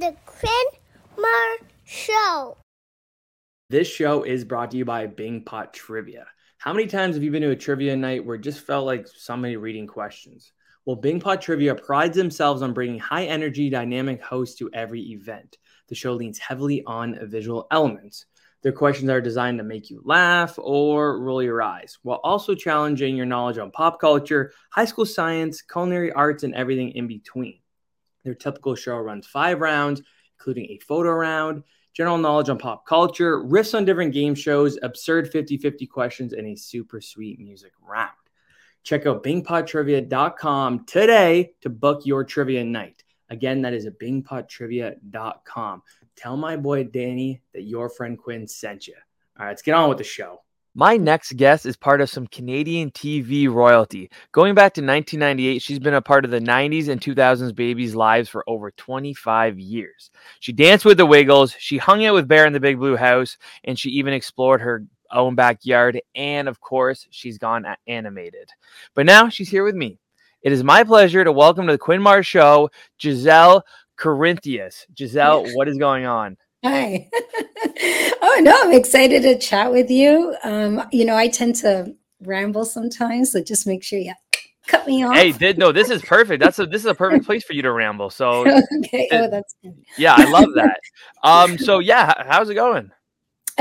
the Quinn Show. This show is brought to you by Bing Pot Trivia. How many times have you been to a trivia night where it just felt like somebody reading questions? Well, Bing Pot Trivia prides themselves on bringing high energy, dynamic hosts to every event. The show leans heavily on visual elements. Their questions are designed to make you laugh or roll your eyes, while also challenging your knowledge on pop culture, high school science, culinary arts, and everything in between. Their typical show runs five rounds, including a photo round, general knowledge on pop culture, riffs on different game shows, absurd 50 50 questions, and a super sweet music round. Check out bingpottrivia.com today to book your trivia night. Again, that is at bingpottrivia.com. Tell my boy Danny that your friend Quinn sent you. All right, let's get on with the show. My next guest is part of some Canadian TV royalty. Going back to 1998, she's been a part of the 90s and 2000s babies' lives for over 25 years. She danced with the Wiggles, she hung out with Bear in the Big Blue House, and she even explored her own backyard. And of course, she's gone animated. But now she's here with me. It is my pleasure to welcome to the Quinn Marr Show, Gisele Corinthios. Gisele, what is going on? Hi. oh no, I'm excited to chat with you. Um, you know, I tend to ramble sometimes, so just make sure you cut me off. Hey, did no, this is perfect. That's a this is a perfect place for you to ramble. So okay, oh, that's good. Yeah, I love that. Um, so yeah, how's it going?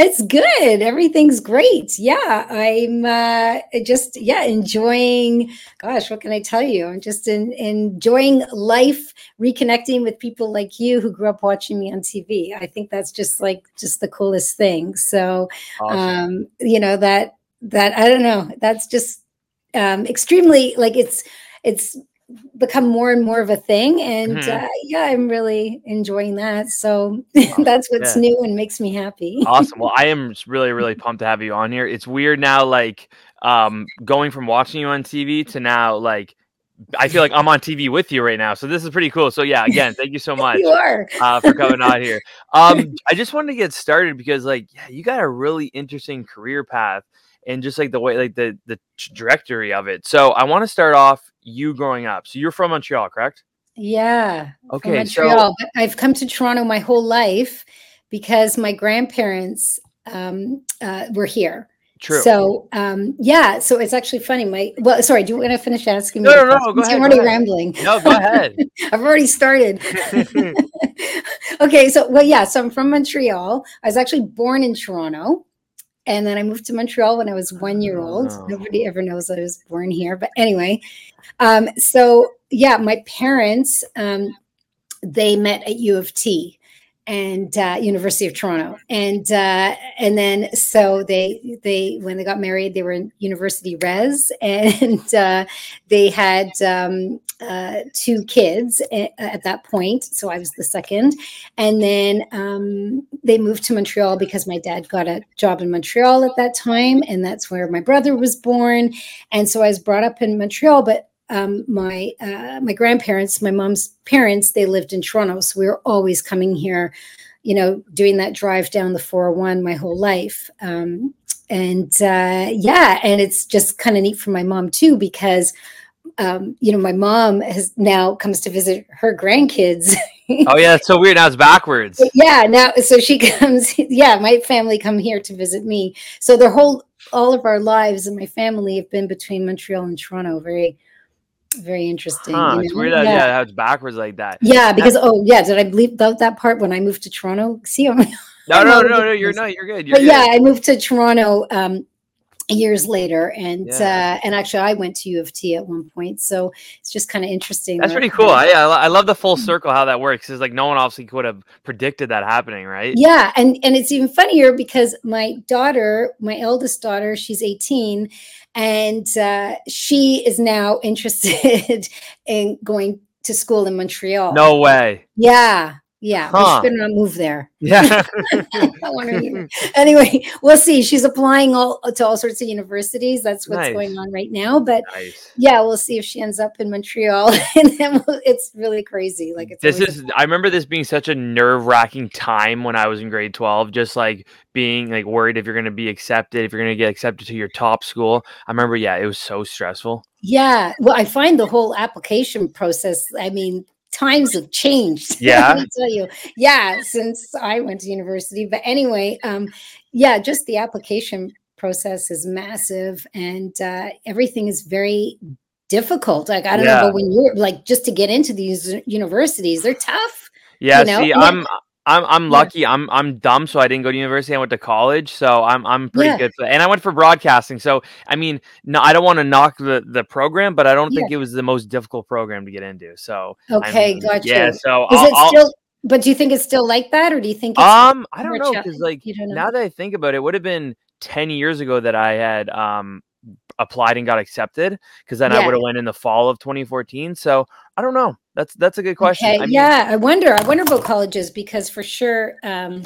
It's good. Everything's great. Yeah, I'm uh, just yeah enjoying. Gosh, what can I tell you? I'm just in, enjoying life, reconnecting with people like you who grew up watching me on TV. I think that's just like just the coolest thing. So, awesome. um, you know that that I don't know. That's just um, extremely like it's it's become more and more of a thing and mm-hmm. uh, yeah i'm really enjoying that so that's what's yeah. new and makes me happy awesome well i am really really pumped to have you on here it's weird now like um going from watching you on tv to now like I feel like I'm on TV with you right now, so this is pretty cool. So yeah, again, thank you so much you are. uh, for coming on here. Um, I just wanted to get started because, like, yeah, you got a really interesting career path, and just like the way, like the the trajectory of it. So I want to start off you growing up. So you're from Montreal, correct? Yeah. Okay. Montreal. So I've come to Toronto my whole life because my grandparents um, uh, were here. True. So um, yeah, so it's actually funny. My well, sorry. Do you want to finish asking me? No, no, no. Go ahead. I'm already rambling. No, go ahead. I've already started. okay, so well, yeah. So I'm from Montreal. I was actually born in Toronto. And then I moved to Montreal when I was one year old. Oh. Nobody ever knows I was born here. But anyway, um, so yeah, my parents, um, they met at U of T and uh, University of Toronto, and uh, and then so they they when they got married, they were in University Res, and uh, they had um, uh, two kids at, at, that point. So I was the second, and then um, they moved to Montreal because my dad got a job in Montreal at that time, and that's where my brother was born, and so I was brought up in Montreal, but um, my uh, my grandparents, my mom's parents, they lived in Toronto, so we were always coming here, you know, doing that drive down the 401 my whole life. Um, and uh, yeah, and it's just kind of neat for my mom too because um, you know my mom has now comes to visit her grandkids. oh yeah, it's so weird. Now it's backwards. yeah, now so she comes. Yeah, my family come here to visit me. So their whole all of our lives and my family have been between Montreal and Toronto. Very very interesting. Huh, you know? It's weird yeah. yeah, how it's backwards like that. Yeah, because oh yeah, did I believe that, that part when I moved to Toronto? See, I'm, no, no, no, no, you're not. You're good. You're but good. yeah, I moved to Toronto um, years later and yeah. uh, and actually i went to u of t at one point so it's just kind of interesting that's pretty cool I, I love the full circle how that works is like no one obviously could have predicted that happening right yeah and and it's even funnier because my daughter my eldest daughter she's 18 and uh, she is now interested in going to school in montreal. No way. Yeah yeah, huh. we should not move there. Yeah. anyway, we'll see. She's applying all to all sorts of universities. That's what's nice. going on right now. But nice. yeah, we'll see if she ends up in Montreal. and then we'll, it's really crazy. Like it's this is. I remember this being such a nerve wracking time when I was in grade twelve. Just like being like worried if you're going to be accepted, if you're going to get accepted to your top school. I remember, yeah, it was so stressful. Yeah. Well, I find the whole application process. I mean, times have changed. Yeah. Let me tell you. Yeah, since I went to university. But anyway, um, yeah, just the application process is massive and uh, everything is very difficult. Like I don't Yeah. know, but when you're like just to get into these universities, they're tough. Yeah, you know, see, then- I'm I'm I'm Yeah. lucky. I'm I'm dumb, so I didn't go to university. I went to college, so I'm I'm pretty Yeah. good for. And I went for broadcasting. So I mean, no, I don't want to knock the the program, but I don't think it was the most difficult program to get into. So I Okay, mean, got yeah. So Is I'll, it I'll- still? But do you think it's still like that, or do you think it's um I don't know because like you don't know? now that I think about it, it would have been ten years ago that I had um applied and got accepted because then I would have went in the fall of 2014. So I don't know. That's that's a good question. Okay, I mean, yeah, I wonder. I wonder about colleges because for sure, um,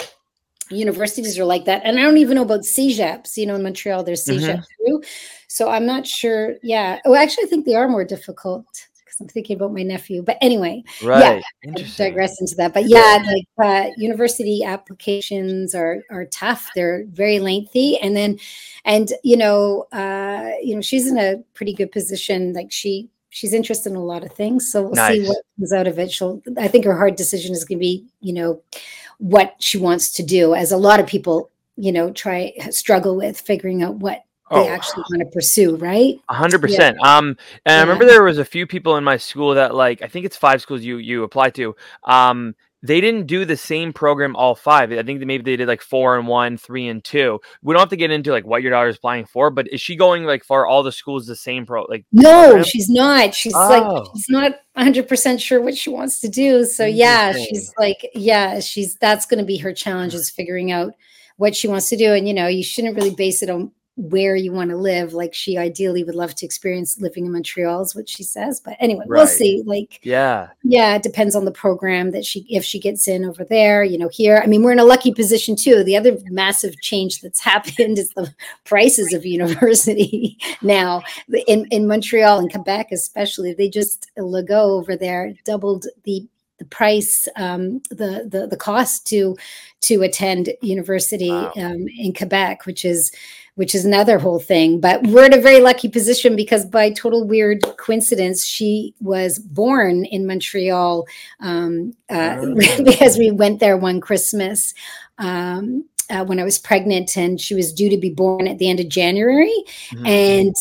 universities are like that. And I don't even know about CEGEPs. You know, in Montreal, there's Mhm. Too. So I'm not sure. Yeah. Oh, actually, I think they are more difficult because I'm thinking about my nephew. But anyway, right. Interesting. digress into that. But yeah, like uh, university applications are are tough. They're very lengthy, and then, and you know, uh, you know, she's in a pretty good position. Like she she's interested in a lot of things. So we'll see what comes out of it. She'll. I think her hard decision is going to be, you know, what she wants to do. As a lot of people, you know, try struggle with figuring out what they Oh. actually want to pursue. Right. A hundred percent. Um, and I remember there was a few people in my school that like I think it's five schools you you apply to. Um, they didn't do the same program all five. I think that maybe they did like four and one, three and two. We don't have to get into like what your daughter's applying for, but is she going like for all the schools the same pro like No, program? she's not. She's Oh. like she's not 100% sure what she wants to do. So yeah, she's like yeah, she's that's going to be her challenge is figuring out what she wants to do and you know, you shouldn't really base it on where you want to live. Like she ideally would love to experience living in Montreal is what she says, but anyway, we'll see. Like Yeah. yeah, it depends on the program that she if she gets in over there, you know, here. I mean, we're in a lucky position too. The other massive change that's happened is the prices of university now. In in Montreal and Quebec especially, they just Legault over there doubled the the price um the the the cost to to attend university Wow. um, in Quebec, which is which is another whole thing. But we're in a very lucky position because by total weird coincidence, she was born in Montreal um, uh, Oh. because we went there one Christmas. Um, uh, when I was pregnant, and she was due to be born at the end of January, Mhm. and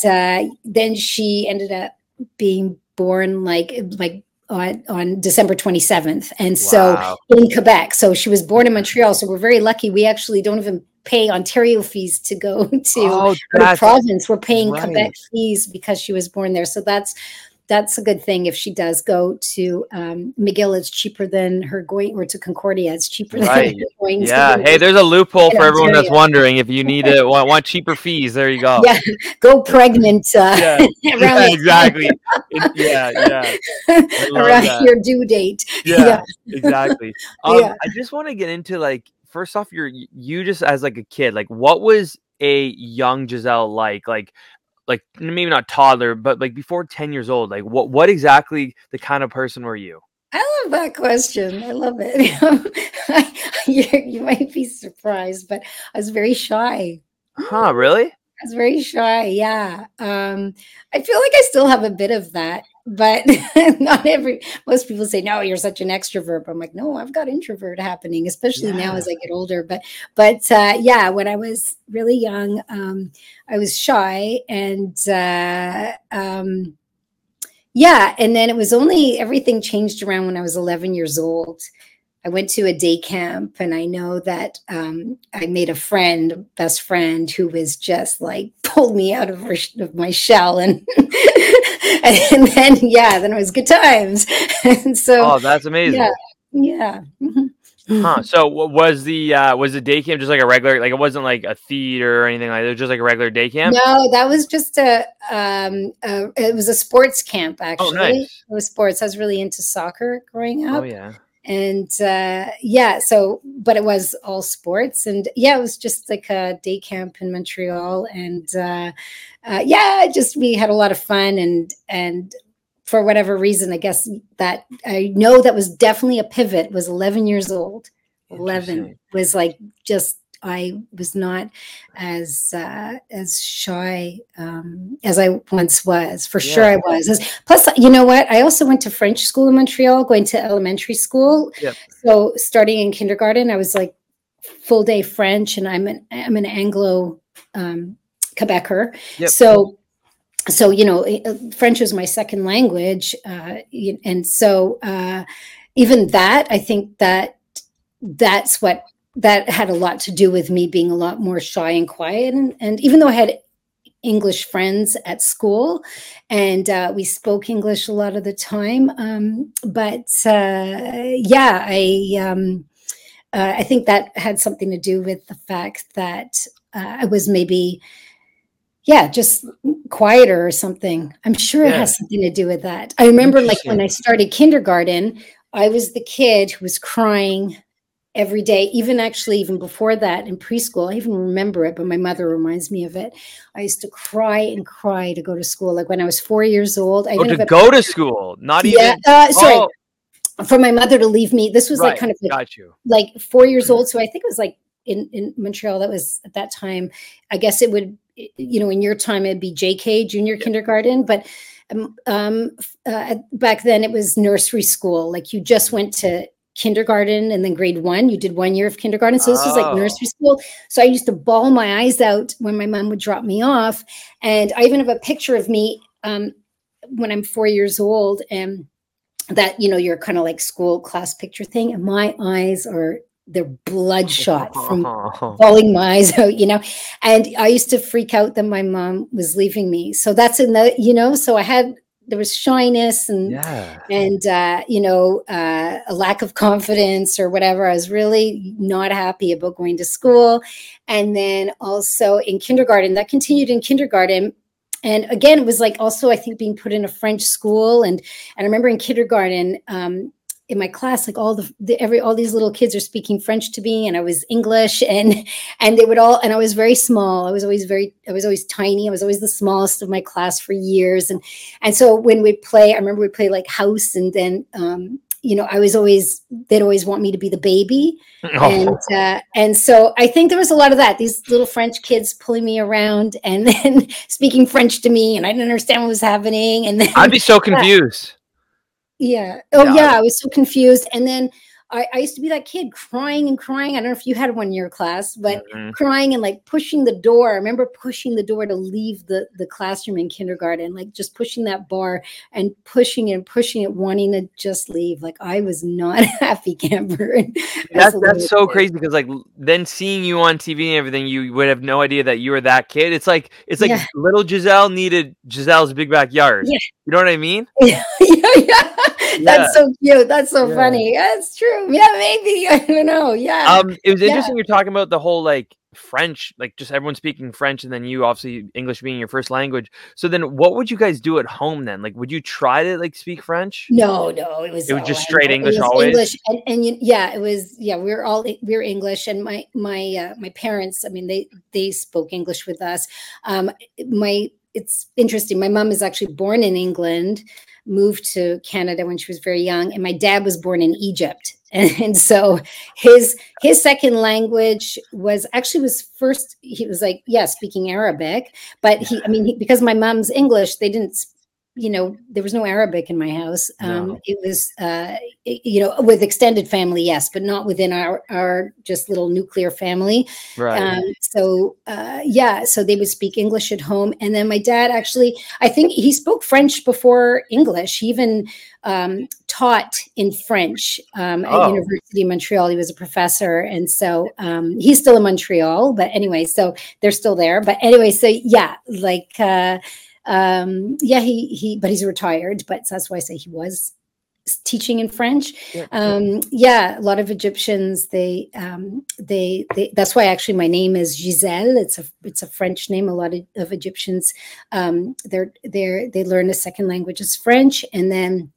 uh, then she ended up being born like like on, on December 27th, and so in Quebec. So she was born in Montreal. So we're very lucky. We actually don't even pay Ontario fees to go to Oh, that's province. We're paying right. Quebec fees because she was born there. So that's that's a good thing if she does go to um, McGill. It's cheaper than her going or to Concordia. It's cheaper Right. than her going. yeah. Hey, there's a loophole for everyone that's wondering if you need to want, want cheaper fees. There you go. Yeah, go pregnant uh, Yeah. Yeah, exactly. It- yeah, yeah. Around that. your due date. yeah, exactly. Um, Yeah. I just want to get into like first off, your you just as like a kid, like what was a young Gisele like? Like, like maybe not toddler, but like before ten years old. Like, what what exactly the kind of person were you? I love that question. I love it. you, you might be surprised, but I was very shy. Huh? Really? I was very shy. Yeah. Um, I feel like I still have a bit of that, but not every. Most people say, "No, you're such an extrovert." But I'm like, no, I've got introvert happening, especially now as I get older. But, but uh, yeah, when I was really young, um, I was shy, and uh, um, yeah, and then it was only everything changed around when I was 11 years old. I went to a day camp, and I know that um, I made a friend, best friend, who was just like pulled me out of, her, of my shell, and and then yeah, then it was good times, and so Oh, that's amazing. yeah, yeah. mhm. Huh. So was the uh was the day camp just like a regular like it wasn't like a theater or anything like that. It was just like a regular day camp? No, that was just a um a, it was a sports camp actually. Oh nice. It was sports. I was really into soccer growing up. Oh yeah. And uh yeah so but it was all sports. And yeah it was just like a day camp in montreal. And uh, uh yeah just we had a lot of fun. And and for whatever reason i guess that i know that was definitely a pivot was 11 years old. 11 was like just I was not as uh, as shy um, as I once was. For yeah. sure, I was. As, plus, you know what? I also went to French school in Montreal, going to elementary school. Yep. So starting in kindergarten, I was like full day French, and I'm an I'm an Anglo um, Quebecer. Yep. So so you know uh, french was my second language uh, and so uh, even that i think that that's what that had a lot to do with me being a lot more shy and quiet and, and even though i had english friends at school and uh, we spoke english a lot of the time um, but uh, yeah i um, uh, i think that had something to do with the fact that i was maybe yeah, just quieter or something. I'm sure yeah. it has something to do with that. I remember like when I started kindergarten, I was the kid who was crying every day, even actually even before that in preschool. I even remember it, but my mother reminds me of it. I used to cry and cry to go to school. Like when I was four years old, I oh, to go to school, not yeah, even. Uh, sorry. Oh. For my mother to leave me, this was right. like kind of like, Got you. like four years old. So I think it was like in, in Montreal, that was at that time. I guess it would you know, in your time it'd be JK, junior yeah. kindergarten, but um, um, uh, back then it was nursery school. Like you just went to kindergarten and then grade one. You did one year of kindergarten, so this oh. was like nursery oh. school. So I used to bawl my eyes out when my mom would drop me off, and I even have a picture of me um, when I'm four years old and that you know your kind of like school class picture thing and my eyes are they're bloodshot from bawling my eyes out, you know. And I used to freak out that my mom was leaving me. So that's another, you know, so I had there was shyness and yeah. and uh, you know uh, a lack of confidence or whatever. I was really not happy about going to school, and then also in kindergarten that continued in kindergarten. And again, it was like also I think being put in a French school, and and I remember in kindergarten. Um, in my class like all the, the, every all these little kids are speaking french to me and i was english and and they would all and i was very small. I was always very i was always tiny. I was always the smallest of my class for years. And and so when we'd play i remember we'd play like house and then um you know i was always they'd always want me to be the baby. Oh. and uh, and so i think there was a lot of that these little french kids pulling me around and then speaking french to me and i didn't understand what was happening and then i'd be so confused yeah. Oh, yeah. yeah. I was so confused. And then I, I, used to be that kid crying and crying. I don't know if you had one in your class, but mm-hmm. crying and like pushing the door. I remember pushing the door to leave the, the classroom in kindergarten, like just pushing that bar and pushing and pushing it, wanting to just leave. Like I was not a happy camper. that's that's so kid. crazy because like then seeing you on TV and everything, you would have no idea that you were that kid. It's like it's like yeah. little Gisele needed Gisele's big backyard. Yeah. You know what I mean? yeah, yeah. That's so cute. That's so yeah. funny. That's true. Yeah, maybe. I don't know. Yeah. Um, it was interesting. Yeah. You're talking about the whole like French, like just everyone speaking French, and then you obviously English being your first language. So then, what would you guys do at home then? Like, would you try to like speak French? No, no, it was it was just straight English always. English, and, and you, yeah, it was yeah. We are all we are English, and my my uh, my parents. I mean, they they spoke English with us. Um, my it's interesting. My mom is actually born in England moved to Canada when she was very young, and my dad was born in Egypt, and, so his his second language was actually was first. He was like, yeah, speaking Arabic, but he, I mean, he, because my mom's English, they didn't you know, there was no Arabic in my house. Um, no. It was, uh, you know, with extended family, yes, but not within our our just little nuclear family. Right. Um, so, uh, yeah, so they would speak English at home, and then my dad actually, I think he spoke French before English. He even um, taught in French um, oh. at University of Montreal. He was a professor, and so um, he's still in Montreal. But anyway, so they're still there. But anyway, so yeah, like. Uh, um, yeah, he he, but he's retired. But that's why I say he was teaching in French. Yeah, um, yeah. a lot of Egyptians. They, um, they, they. That's why actually my name is Gisele. It's a it's a French name. A lot of, of Egyptians, um, they're they're they learn a second language is French, and then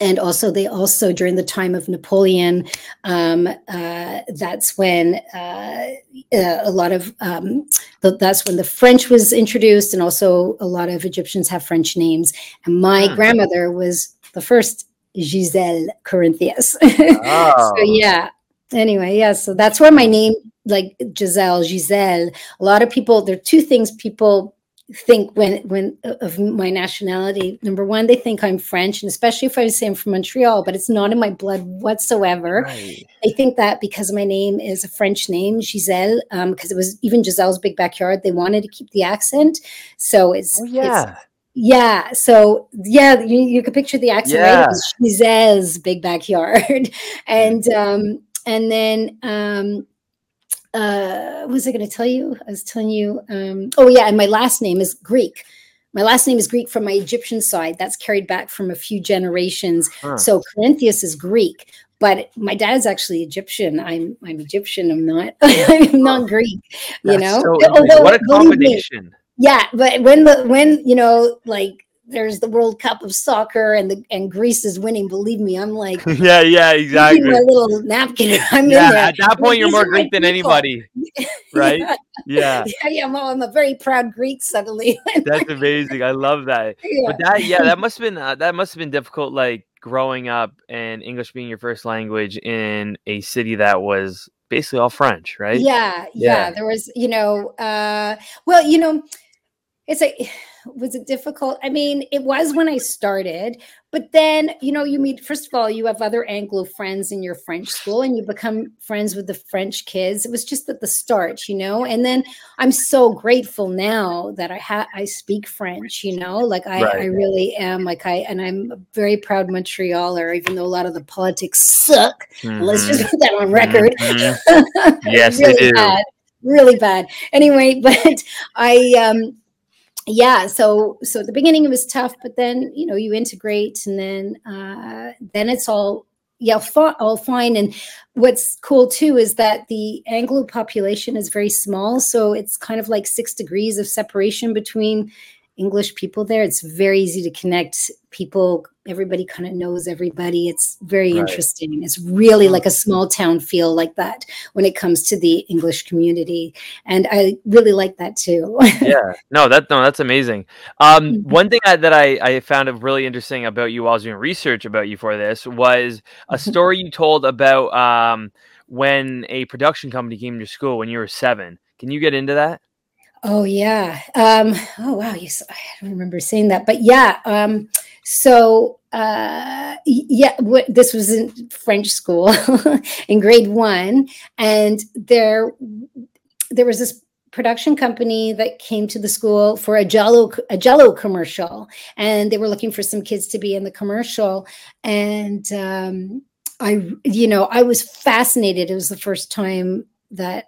and also they also during the time of napoleon um, uh, that's when uh, uh, a lot of um, the, that's when the french was introduced and also a lot of egyptians have french names and my hmm. grandmother was the first Gisele Corinthios oh. so yeah anyway yeah so that's where my name like Gisele, Gisele. A lot of people, there are two things people think when when of my nationality number one they think i'm french and especially if i say i'm from montreal but it's not in my blood whatsoever. Right. they think that because my name is a french name Gisele um because it was even Gisele's big backyard they wanted to keep the accent. So it's oh, yeah it's, yeah. So yeah you, you could picture the accent yeah. right Gisele's big backyard. And um and then um uh, what was I going to tell you? I was telling you. Um, oh yeah, and my last name is Greek. My last name is Greek from my Egyptian side. That's carried back from a few generations. Huh. So Corinthios is Greek, but my dad's actually Egyptian. I'm I'm Egyptian. I'm not. I'm not Greek. You know. So Although, what a combination. Me, yeah, but when the when you know like there's the World Cup of soccer and the and Greece is winning. Believe me, I'm like yeah, yeah, exactly. My little napkin. I'm yeah, in there. At that point, you're more Greek than anybody, right? yeah. Yeah. Yeah, yeah. Well, I'm a very proud Greek suddenly. That's amazing. I love that. Yeah. But that, yeah, that must have been uh, that must have been difficult. Like growing up and English being your first language in a city that was basically all French, right? Yeah, yeah. yeah. There was, you know, uh, well, you know, it's like was it difficult? I mean, it was when I started, but then, you know, you meet, first of all, you have other Anglo friends in your French school and you become friends with the French kids. It was just at the start, you know, and then I'm so grateful now that I have, I speak French, you know, like I, right. I really am like I, and I'm a very proud Montrealer, even though a lot of the politics suck. Mm-hmm. Let's just mm-hmm. put that on record. Mm-hmm. yes, really they do. Bad really bad. Anyway, but I um yeah so so at the beginning it was tough but then you know you integrate and then uh then it's all yeah all fine. And what's cool too is that the anglo population is very small so it's kind of like six degrees of separation between english people there it's very easy to connect people. Everybody kind of knows everybody. It's very right. interesting. It's really like a small town feel like that when it comes to the english community. And i really like that too. Yeah. No that no that's amazing. Um, mm-hmm. one thing I, that I, I found really interesting about you while I was doing research about you for this was a mm-hmm. story you told about um, when a production company came to school when you were seven. Can you get into that Oh yeah. Um, oh wow. Yes, I don't remember saying that, but yeah. Um, so uh, yeah, this was in French school in grade one, and there there was this production company that came to the school for a Jello a Jello commercial, and they were looking for some kids to be in the commercial, and um, I you know I was fascinated. It was the first time that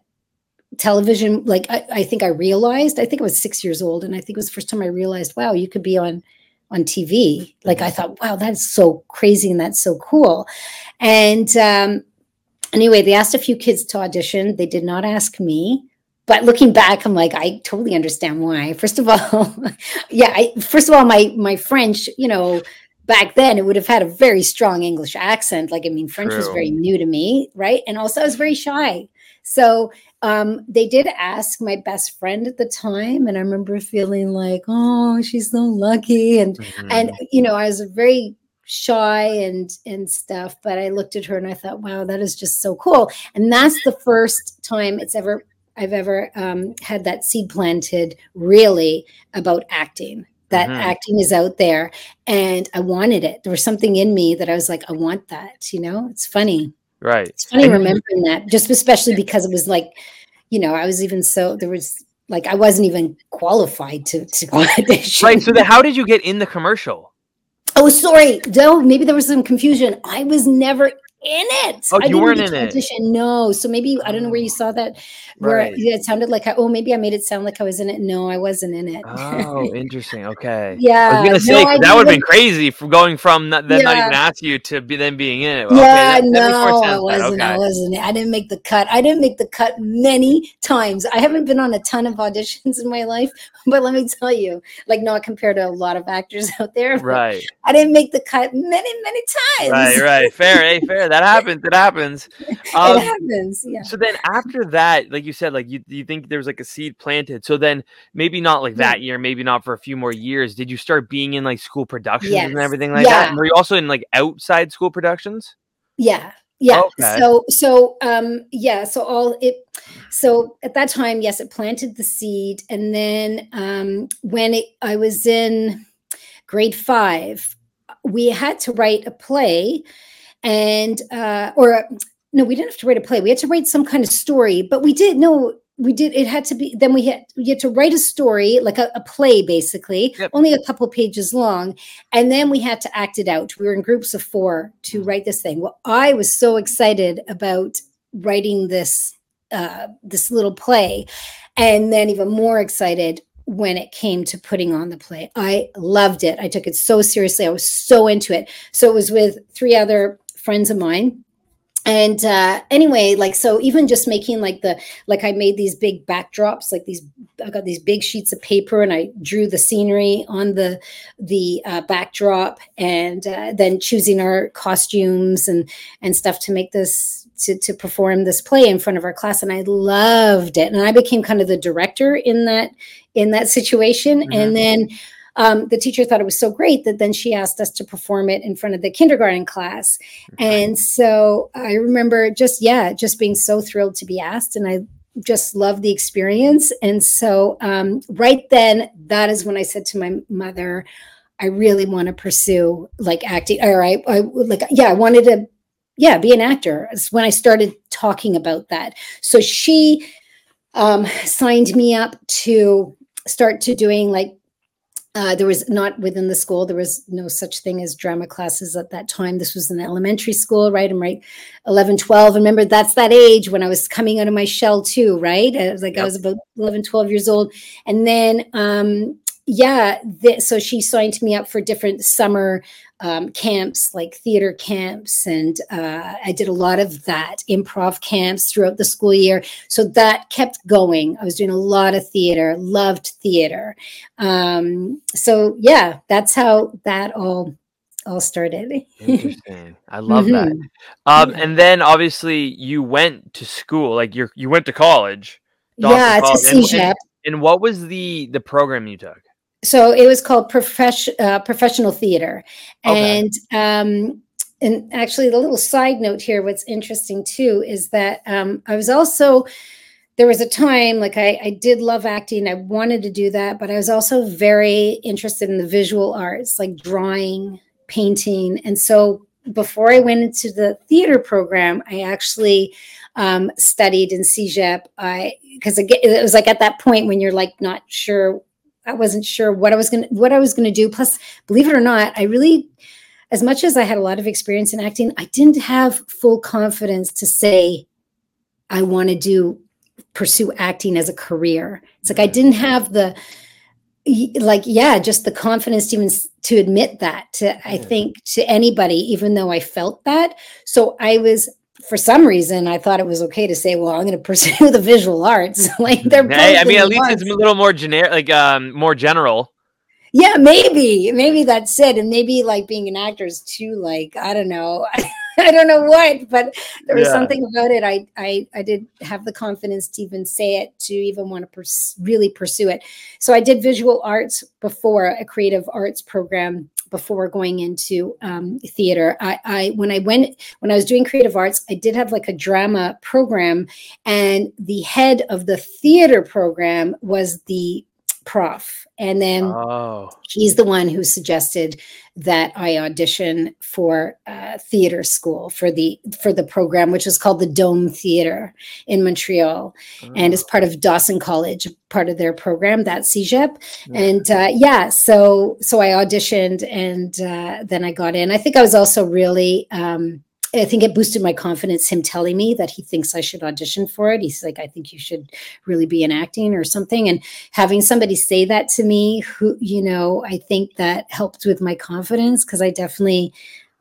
television like I, I, think i realized i think i was six years old and i think it was the first time i realized wow you could be on on tv like i mm-hmm. thought wow that's so crazy and that's so cool. And um anyway they asked a few kids to audition. They did not ask me. But looking back i'm like i totally understand why. First of all yeah I, first of all my my french you know back then it would have had a very strong english accent. Like i mean french True. was very new to me right? And also i was very shy. So um, they did ask my best friend at the time, and I remember feeling like, oh, she's so lucky, and mm-hmm. and you know, I was very shy and and stuff, but I looked at her and I thought, wow, that is just so cool, and that's the first time it's ever I've ever um, had that seed planted really about acting. That mm-hmm. acting is out there, and I wanted it. There was something in me that I was like, I want that. You know, it's funny. Right. It's funny and remembering that, just especially because it was like, you know, I was even so there was like I wasn't even qualified to to audition. Right. So then, how did you get in the commercial? Oh, sorry. No, maybe there was some confusion. I was never in it. Oh, I you weren't in it. No. So maybe I don't know where you saw that. Where right. it sounded like I, oh maybe I made it sound like I was in it. No, I wasn't in it. Oh, interesting. Okay. yeah. I was gonna say no, that would have been crazy from going from not, them yeah. not even ask you to be them being in it. Okay, yeah, that, no, I wasn't. Okay. I wasn't. I didn't make the cut. I didn't make the cut many times. I haven't been on a ton of auditions in my life, but let me tell you, like not compared to a lot of actors out there. Right. I didn't make the cut many, many times. Right. Right. Fair. hey, fair that happens. It happens. Um, it happens. Yeah. So then after that, like you said, like you, you think there was like a seed planted. So then maybe not like that year, maybe not for a few more years. Did you start being in like school productions yes. and everything like yeah. that? And were you also in like outside school productions? Yeah. Yeah. Okay. So so um yeah, so all it so at that time, yes, it planted the seed. And then um, when it, I was in grade five, we had to write a play and, uh, or no, we didn't have to write a play. We had to write some kind of story, but we did no, we did. It had to be. Then we had we had to write a story, like a, a play, basically, Yep. only a couple pages long, and then we had to act it out. We were in groups of four to write this thing. Well, I was so excited about writing this uh, this little play, and then even more excited when it came to putting on the play. I loved it. I took it so seriously. I was so into it. So it was with three other friends of mine and uh anyway like so even just making like the like i made these big backdrops like these i got these big sheets of paper and i drew the scenery on the the uh, backdrop and uh, then choosing our costumes and and stuff to make this to, to perform this play in front of our class and i loved it and i became kind of the director in that in that situation Mhm. and then um, the teacher thought it was so great that then she asked us to perform it in front of the kindergarten class and so I remember just, yeah, just being so thrilled to be asked. And I just loved the experience. And so, um, right then, that is when I said to my mother, I really want to pursue like acting. Or I, I like, yeah, I wanted to, yeah, be an actor. It's when I started talking about that. So she um, signed me up to start to doing like uh, there was not within the school there was no such thing as drama classes at that time this was in elementary school right i'm right 11 12 remember that's that age when i was coming out of my shell too right I was like i was about 11 12 years old and then um yeah th- so she signed me up for different summer um, camps like theater camps and uh, i did a lot of that improv camps throughout the school year so that kept going i was doing a lot of theater loved theater um so yeah that's how that all all started Interesting. I love that. Mhm. Um, Yeah. and then obviously you went to school, like you you went to college. Dawson yeah to College. And- CEGEP. And what was the the program you took? So it was called profession uh, professional theater Okay. and um and actually the little side note here what's interesting too is that um i was also there was a time like I, I did love acting i wanted to do that but i was also very interested in the visual arts like drawing painting and so before i went into the theater program i actually um, studied in CEGEP. I because it was like at that point when you're like not sure I wasn't sure what I was going to what I was going to do. Plus, believe it or not, I really as much as I had a lot of experience in acting, I didn't have full confidence to say I want to do pursue acting as a career. It's like I mm-hmm. didn't have the like yeah, just the confidence to even to admit that to I think to anybody even though I felt that. So I was for some reason I thought it was okay to say, well, I'm going to pursue the visual arts. like they're Hey, I mean, at least one. it's a little more generic, like um, more general. Yeah, maybe, maybe that's it, and maybe like being an actor is too like I don't know, I don't know what, but there was Yeah. something about it. I I I did have the confidence to even say it, to even want to pers- really pursue it. So I did visual arts before a creative arts program before going into um, theater. I, I when I went when I was doing creative arts, I did have like a drama program, and the head of the theater program was the prof, and then Oh, he's the one who suggested that I audition for uh, theater school for the for the program, which is called the Dome Theater in Montreal, and it's part of Dawson College, part of their program, that CEGEP. Yeah. And uh, yeah, so so I auditioned, and uh, then I got in. I think I was also really. Um, I think it boosted my confidence. Him telling me that he thinks I should audition for it. He's like, I think you should really be in acting or something. And having somebody say that to me who you know i think that helped with my confidence because i definitely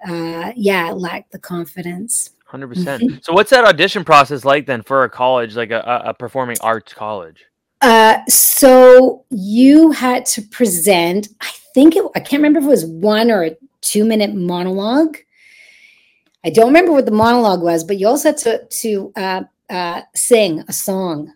uh yeah lacked the confidence hundred percent. So, what's that audition process like then for a college, like a, a, a performing arts college? uh so you had to present i think it, i can't remember if it was one or a two minute monologue i don't remember what the monologue was but you also had to to uh uh sing a song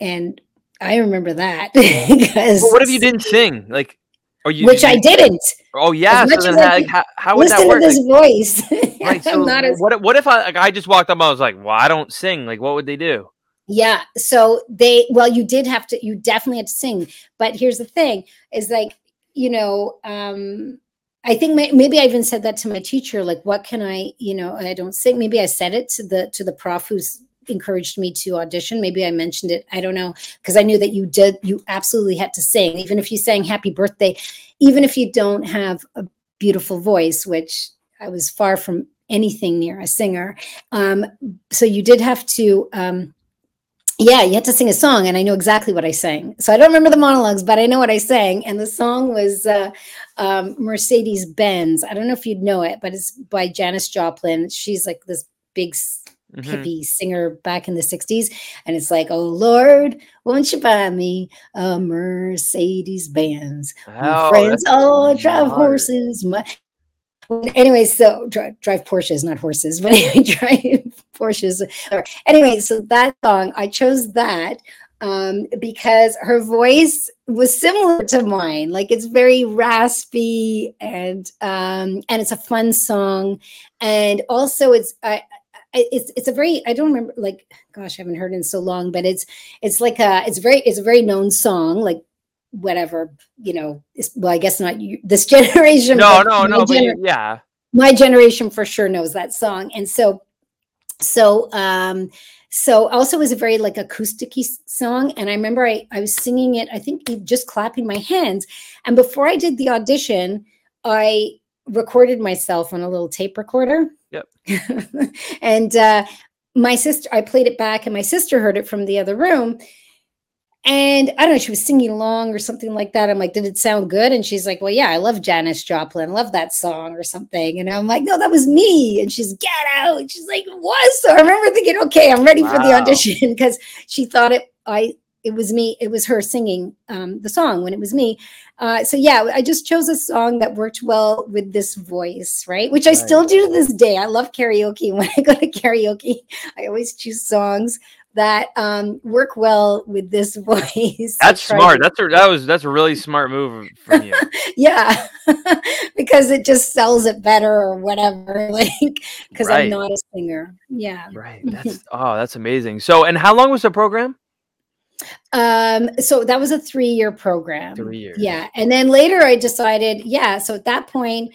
and i remember that because But what if you didn't sing? Like, or you? which did i didn't Oh yeah. So then, I how, how, would listen that to work? this Like, voice right. So i'm not as what? if- What if I like I just walked up? and I was like, well, I don't sing. Like, what would they do? Yeah. So they, well, you did have to, you definitely had to sing. But here's the thing is like, you know, um, I think may, maybe I even said that to my teacher, like, what can I, you know, I don't sing. Maybe I said it to the, to the prof who's encouraged me to audition. Maybe I mentioned it. I don't know. Cause I knew that you did, you absolutely had to sing, even if you sang happy birthday, even if you don't have a beautiful voice, which I was far from anything near a singer. Um, so you did have to, um, yeah, you had to sing a song, and I know exactly what I sang. So I don't remember the monologues, but I know what I sang. And the song was uh, um, Mercedes Benz. I don't know if you'd know it, but it's by Janis Joplin. She's like this big mm-hmm. hippie singer back in the 60s. And it's like, oh Lord, won't you buy me a Mercedes Benz? Oh, friends all drive horses. My anyway, so drive, drive Porsches, not horses, but anyway, drive Porsches. Anyway, so that song, I chose that um, because her voice was similar to mine. Like it's very raspy and um, and it's a fun song, and also it's I, it's it's a very I don't remember like gosh I haven't heard it in so long, but it's it's like a it's very it's a very known song like whatever you know well i guess not you, this generation no no no gener- but yeah. my generation for sure knows that song. And so so um so also it was a very like acousticy song. And i remember I, I was singing it i think just clapping my hands. And before i did the audition i recorded myself on a little tape recorder. Yep. And uh my sister i played it back and my sister heard it from the other room and I don't know, she was singing along or something like that. I'm like, did it sound good? And she's like, well, yeah, I love Janis Joplin. I love that song or something. And I'm like, no, that was me. And she's, get out. She's like, what? So I remember thinking, okay, I'm ready wow. for the audition because she thought it, I, it was me. It was her singing um, the song when it was me. Uh, so yeah, I just chose a song that worked well with this voice, right? Which I right. still do to this day. I love karaoke. When I go to karaoke, I always choose songs that um, work well with this voice. That's smart. That's a, that was that's a really smart move from you. yeah, because it just sells it better or whatever. Like because right. I'm not a singer. Yeah. Right. That's oh, that's amazing. So, and how long was the program? Um, so that was a three year program. Three years. Yeah, and then later I decided, yeah. So at that point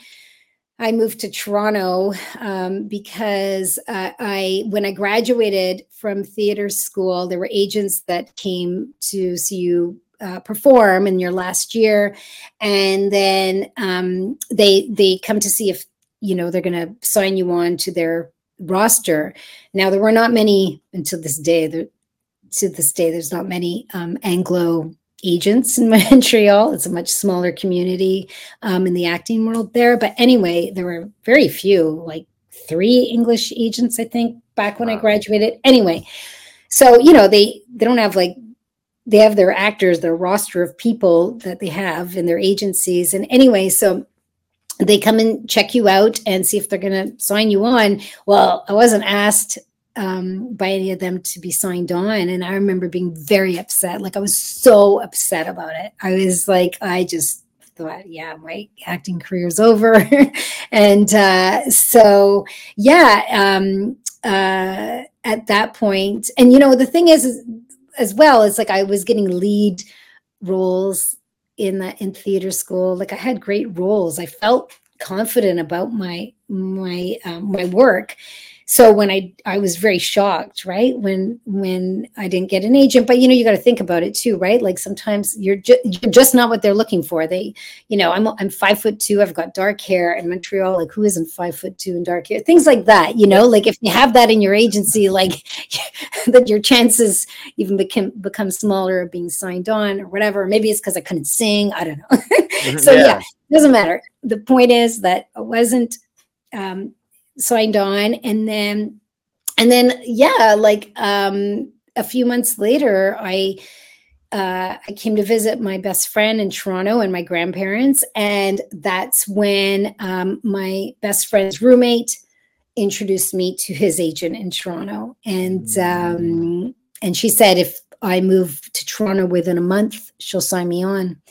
I moved to Toronto um, because uh, I, when I graduated from theater school, there were agents that came to see you uh, perform in your last year, and then um, they they come to see if you know they're going to sign you on to their roster. Now there were not many until this day. There, to this day, there's not many um, Anglo agents in Montreal. It's a much smaller community um, in the acting world there. But anyway, there were very few, like three English agents, I think, back when wow. I graduated. Anyway, so you know they they don't have like they have their actors, their roster of people that they have in their agencies, and anyway, so they come and check you out and see if they're going to sign you on. Well, I wasn't asked um, by any of them to be signed on. And I remember being very upset. Like I was so upset about it. I was like, I just thought, yeah, my acting career is over. and uh, so, yeah, um, uh, at that point, and you know, the thing is, is, as well, it's like I was getting lead roles in that in theater school. Like I had great roles. I felt confident about my my um, my work so when i i was very shocked right? When when i didn't get an agent but you know you got to think about it too right? Like sometimes you're, ju- you're just not what they're looking for. They you know i'm i'm five foot two i've got dark hair in montreal like who isn't five foot two and dark hair? Things like that you know? Like if you have that in your agency like that your chances even become become smaller of being signed on or whatever maybe it's because i couldn't sing i don't know. Mm-hmm. so yeah. yeah. doesn't matter. The point is that i wasn't um, signed on and then and then yeah like um a few months later i uh, I came to visit my best friend in Toronto and my grandparents, and that's when um, my best friend's roommate introduced me to his agent in Toronto, and um, and she said if I move to Toronto within a month, she'll sign me on.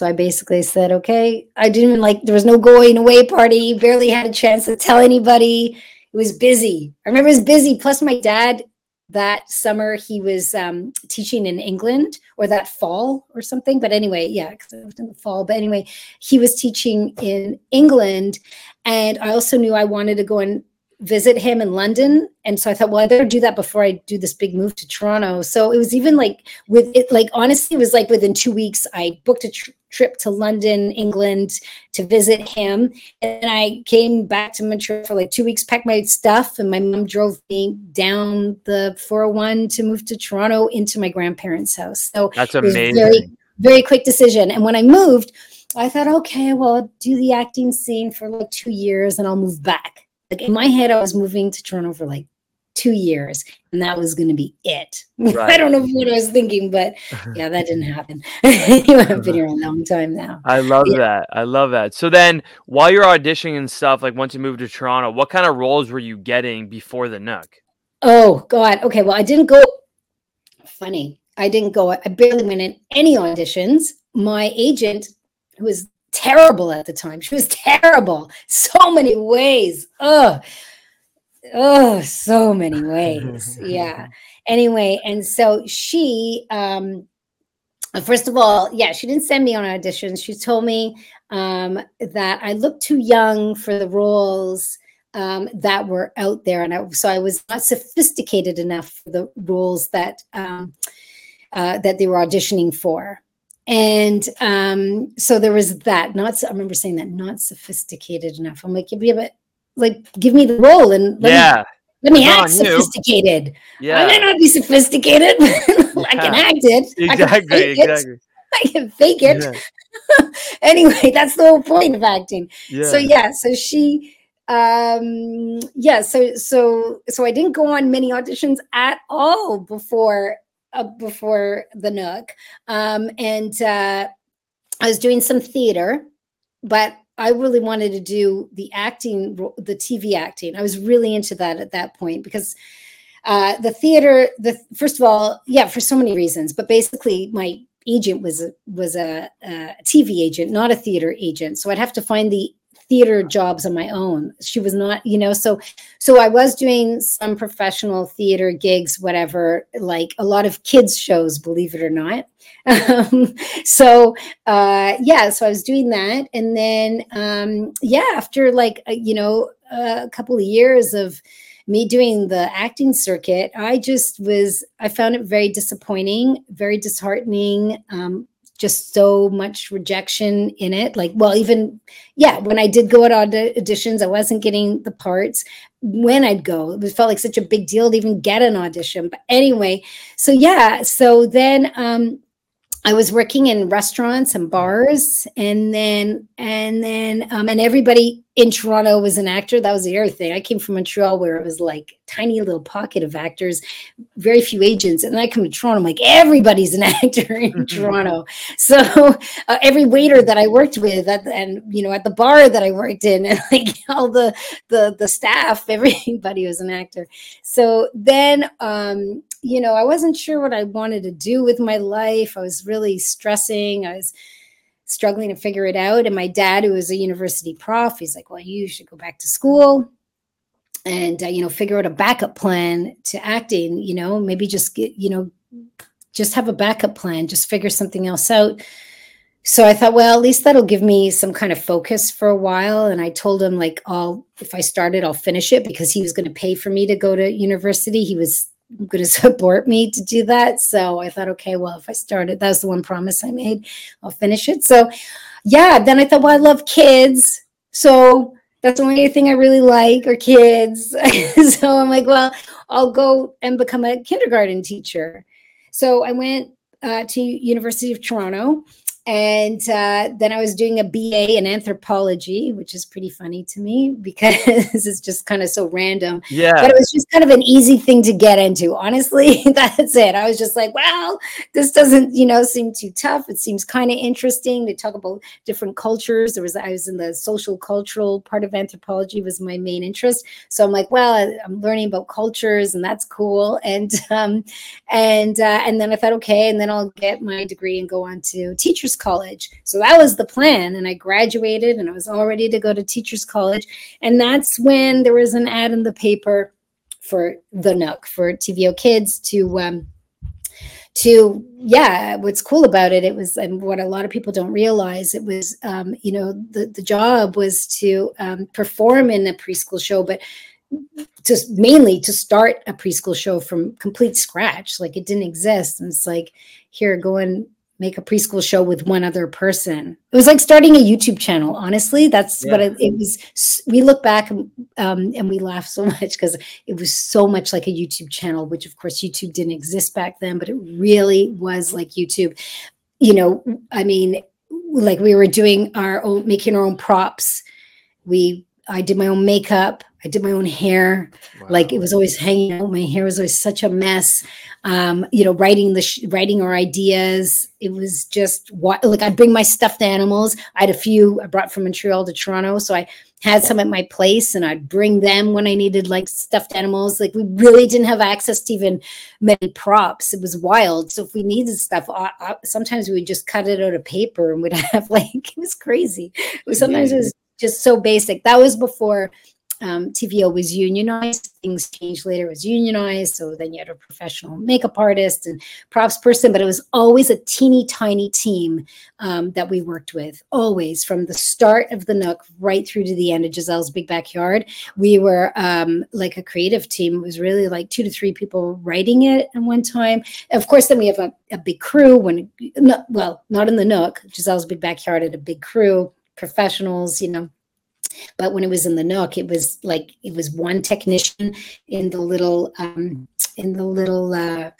So I basically said, okay, I didn't even like, there was no going away party, barely had a chance to tell anybody. It was busy. I remember it was busy. Plus, my dad that summer he was um, teaching in England or that fall or something. But anyway, yeah, because it was in the fall. But anyway, he was teaching in England. And I also knew I wanted to go and visit him in London. And so I thought, well, I better do that before I do this big move to Toronto. So it was even like with it, like honestly, it was like within two weeks, I booked a tr- trip to London, England to visit him. And I came back to Montreal for like two weeks, packed my stuff, and my mom drove me down the 401 to move to Toronto into my grandparents' house. So that's amazing. very, very quick decision. And when I moved, I thought, okay, well, I'll do the acting scene for like two years and I'll move back like in my head, I was moving to Toronto for like two years, and that was going to be it. Right. I don't know what I was thinking, but yeah, that didn't happen. I've been here a long time now. I love yeah. that. I love that. So then, while you're auditioning and stuff, like once you moved to Toronto, what kind of roles were you getting before the Nook? Oh God. Okay. Well, I didn't go. Funny. I didn't go. I barely went in any auditions. My agent, who was terrible at the time. She was terrible. So many ways. Oh, oh, so many ways. yeah. Anyway, and so she, um, first of all, yeah, she didn't send me on auditions. She told me um, that I looked too young for the roles um, that were out there, and I, so I was not sophisticated enough for the roles that um, uh, that they were auditioning for and um, so there was that. Not, I remember saying that, not sophisticated enough. I'm like, yeah, but like, give me the role and let yeah. me, let me act sophisticated. Yeah, I might not be sophisticated, but yeah. I can act it. Exactly, I exactly. It. I can fake it. Yeah. anyway, that's the whole point of acting. Yeah. So yeah, so she um yeah so so so i didn't go on many auditions at all before uh, before the Nook, um, and uh, I was doing some theater, but I really wanted to do the acting, the TV acting. I was really into that at that point because uh, the theater, the first of all, yeah, for so many reasons, but basically my agent was was a, a TV agent, not a theater agent. So I'd have to find the theater jobs on my own. She was not, you know, so so I was doing some professional theater gigs, whatever, like a lot of kids shows, believe it or not. Um, so uh, yeah, so I was doing that, and then um, yeah, after like uh, you know a couple of years of me doing the acting circuit, I just was, I found it very disappointing, very disheartening. Um, just so much rejection in it. Like, well, even, yeah, when I did go at auditions, I wasn't getting the parts. When I'd go, it felt like such a big deal to even get an audition. But anyway, so yeah, so then, um, I was working in restaurants and bars, and then and then um, and everybody in Toronto was an actor. That was the other thing. I came from Montreal where it was like tiny little pocket of actors, very few agents. And then I come to Toronto, I'm like, everybody's an actor in mm-hmm. Toronto. So uh, every waiter that I worked with at and, you know, at the bar that I worked in and like all the, the, the staff, everybody was an actor. So then, um, you know, I wasn't sure what I wanted to do with my life. I was really stressing. I was, struggling to figure it out. And my dad, who was a university prof, he's like, well, you should go back to school and, uh, you know, figure out a backup plan to acting, you know, maybe just get, you know, just have a backup plan, just figure something else out. So I thought, well, at least that'll give me some kind of focus for a while. And I told him, like, I'll, if I started, I'll finish it because he was going to pay for me to go to university. He was going to support me to do that. So I thought, okay, well, if I started, that was the one promise I made, I'll finish it. So yeah, then I thought, well, I love kids. So that's the only thing I really like are kids. so I'm like, well, I'll go and become a kindergarten teacher. So I went uh, to University of Toronto and uh, then I was doing a BA in anthropology, which is pretty funny to me because it's just kind of so random. Yeah. But it was just kind of an easy thing to get into. Honestly, that's it. I was just like, well, this doesn't, you know, seem too tough. It seems kind of interesting. They talk about different cultures. There was I was in the social cultural part of anthropology was my main interest. So I'm like, well, I'm learning about cultures, and that's cool. And um, and uh, and then I thought, okay, and then I'll get my degree and go on to teachers college. So that was the plan. And I graduated and I was all ready to go to teachers college. And that's when there was an ad in the paper for the Nook for TVO Kids to um, to yeah what's cool about it it was and what a lot of people don't realize it was um, you know the the job was to um, perform in a preschool show but just mainly to start a preschool show from complete scratch like it didn't exist and it's like here go and make a preschool show with one other person. It was like starting a YouTube channel. Honestly, that's yeah. what it, it, was. We look back um, and we laugh so much because it was so much like a YouTube channel, which of course YouTube didn't exist back then, but it really was like YouTube. You know, I mean, like we were doing our own, making our own props. We, I did my own makeup. I did my own hair. Wow. Like it was always hanging out. My hair was always such a mess. Um, you know, writing the sh- writing our ideas. It was just what like I'd bring my stuffed animals. I had a few I brought from Montreal to Toronto, so I had some at my place, and I'd bring them when I needed like stuffed animals. Like we really didn't have access to even many props. It was wild. So if we needed stuff, I, I, sometimes we would just cut it out of paper and we'd have like it was crazy. It was, sometimes it was just so basic. That was before um, TVO was unionized. Things changed later. It was unionized. So then you had a professional makeup artist and props person, but it was always a teeny tiny team um, that we worked with, always from the start of the Nook right through to the end of Gisele's Big Backyard. We were um, like a creative team. It was really like two to three people writing it at one time. Of course, then we have a, a big crew when, well, not in the Nook. Gisele's Big Backyard had a big crew, professionals, you know but when it was in the Nook, it was like it was one technician in the little um, in the little uh,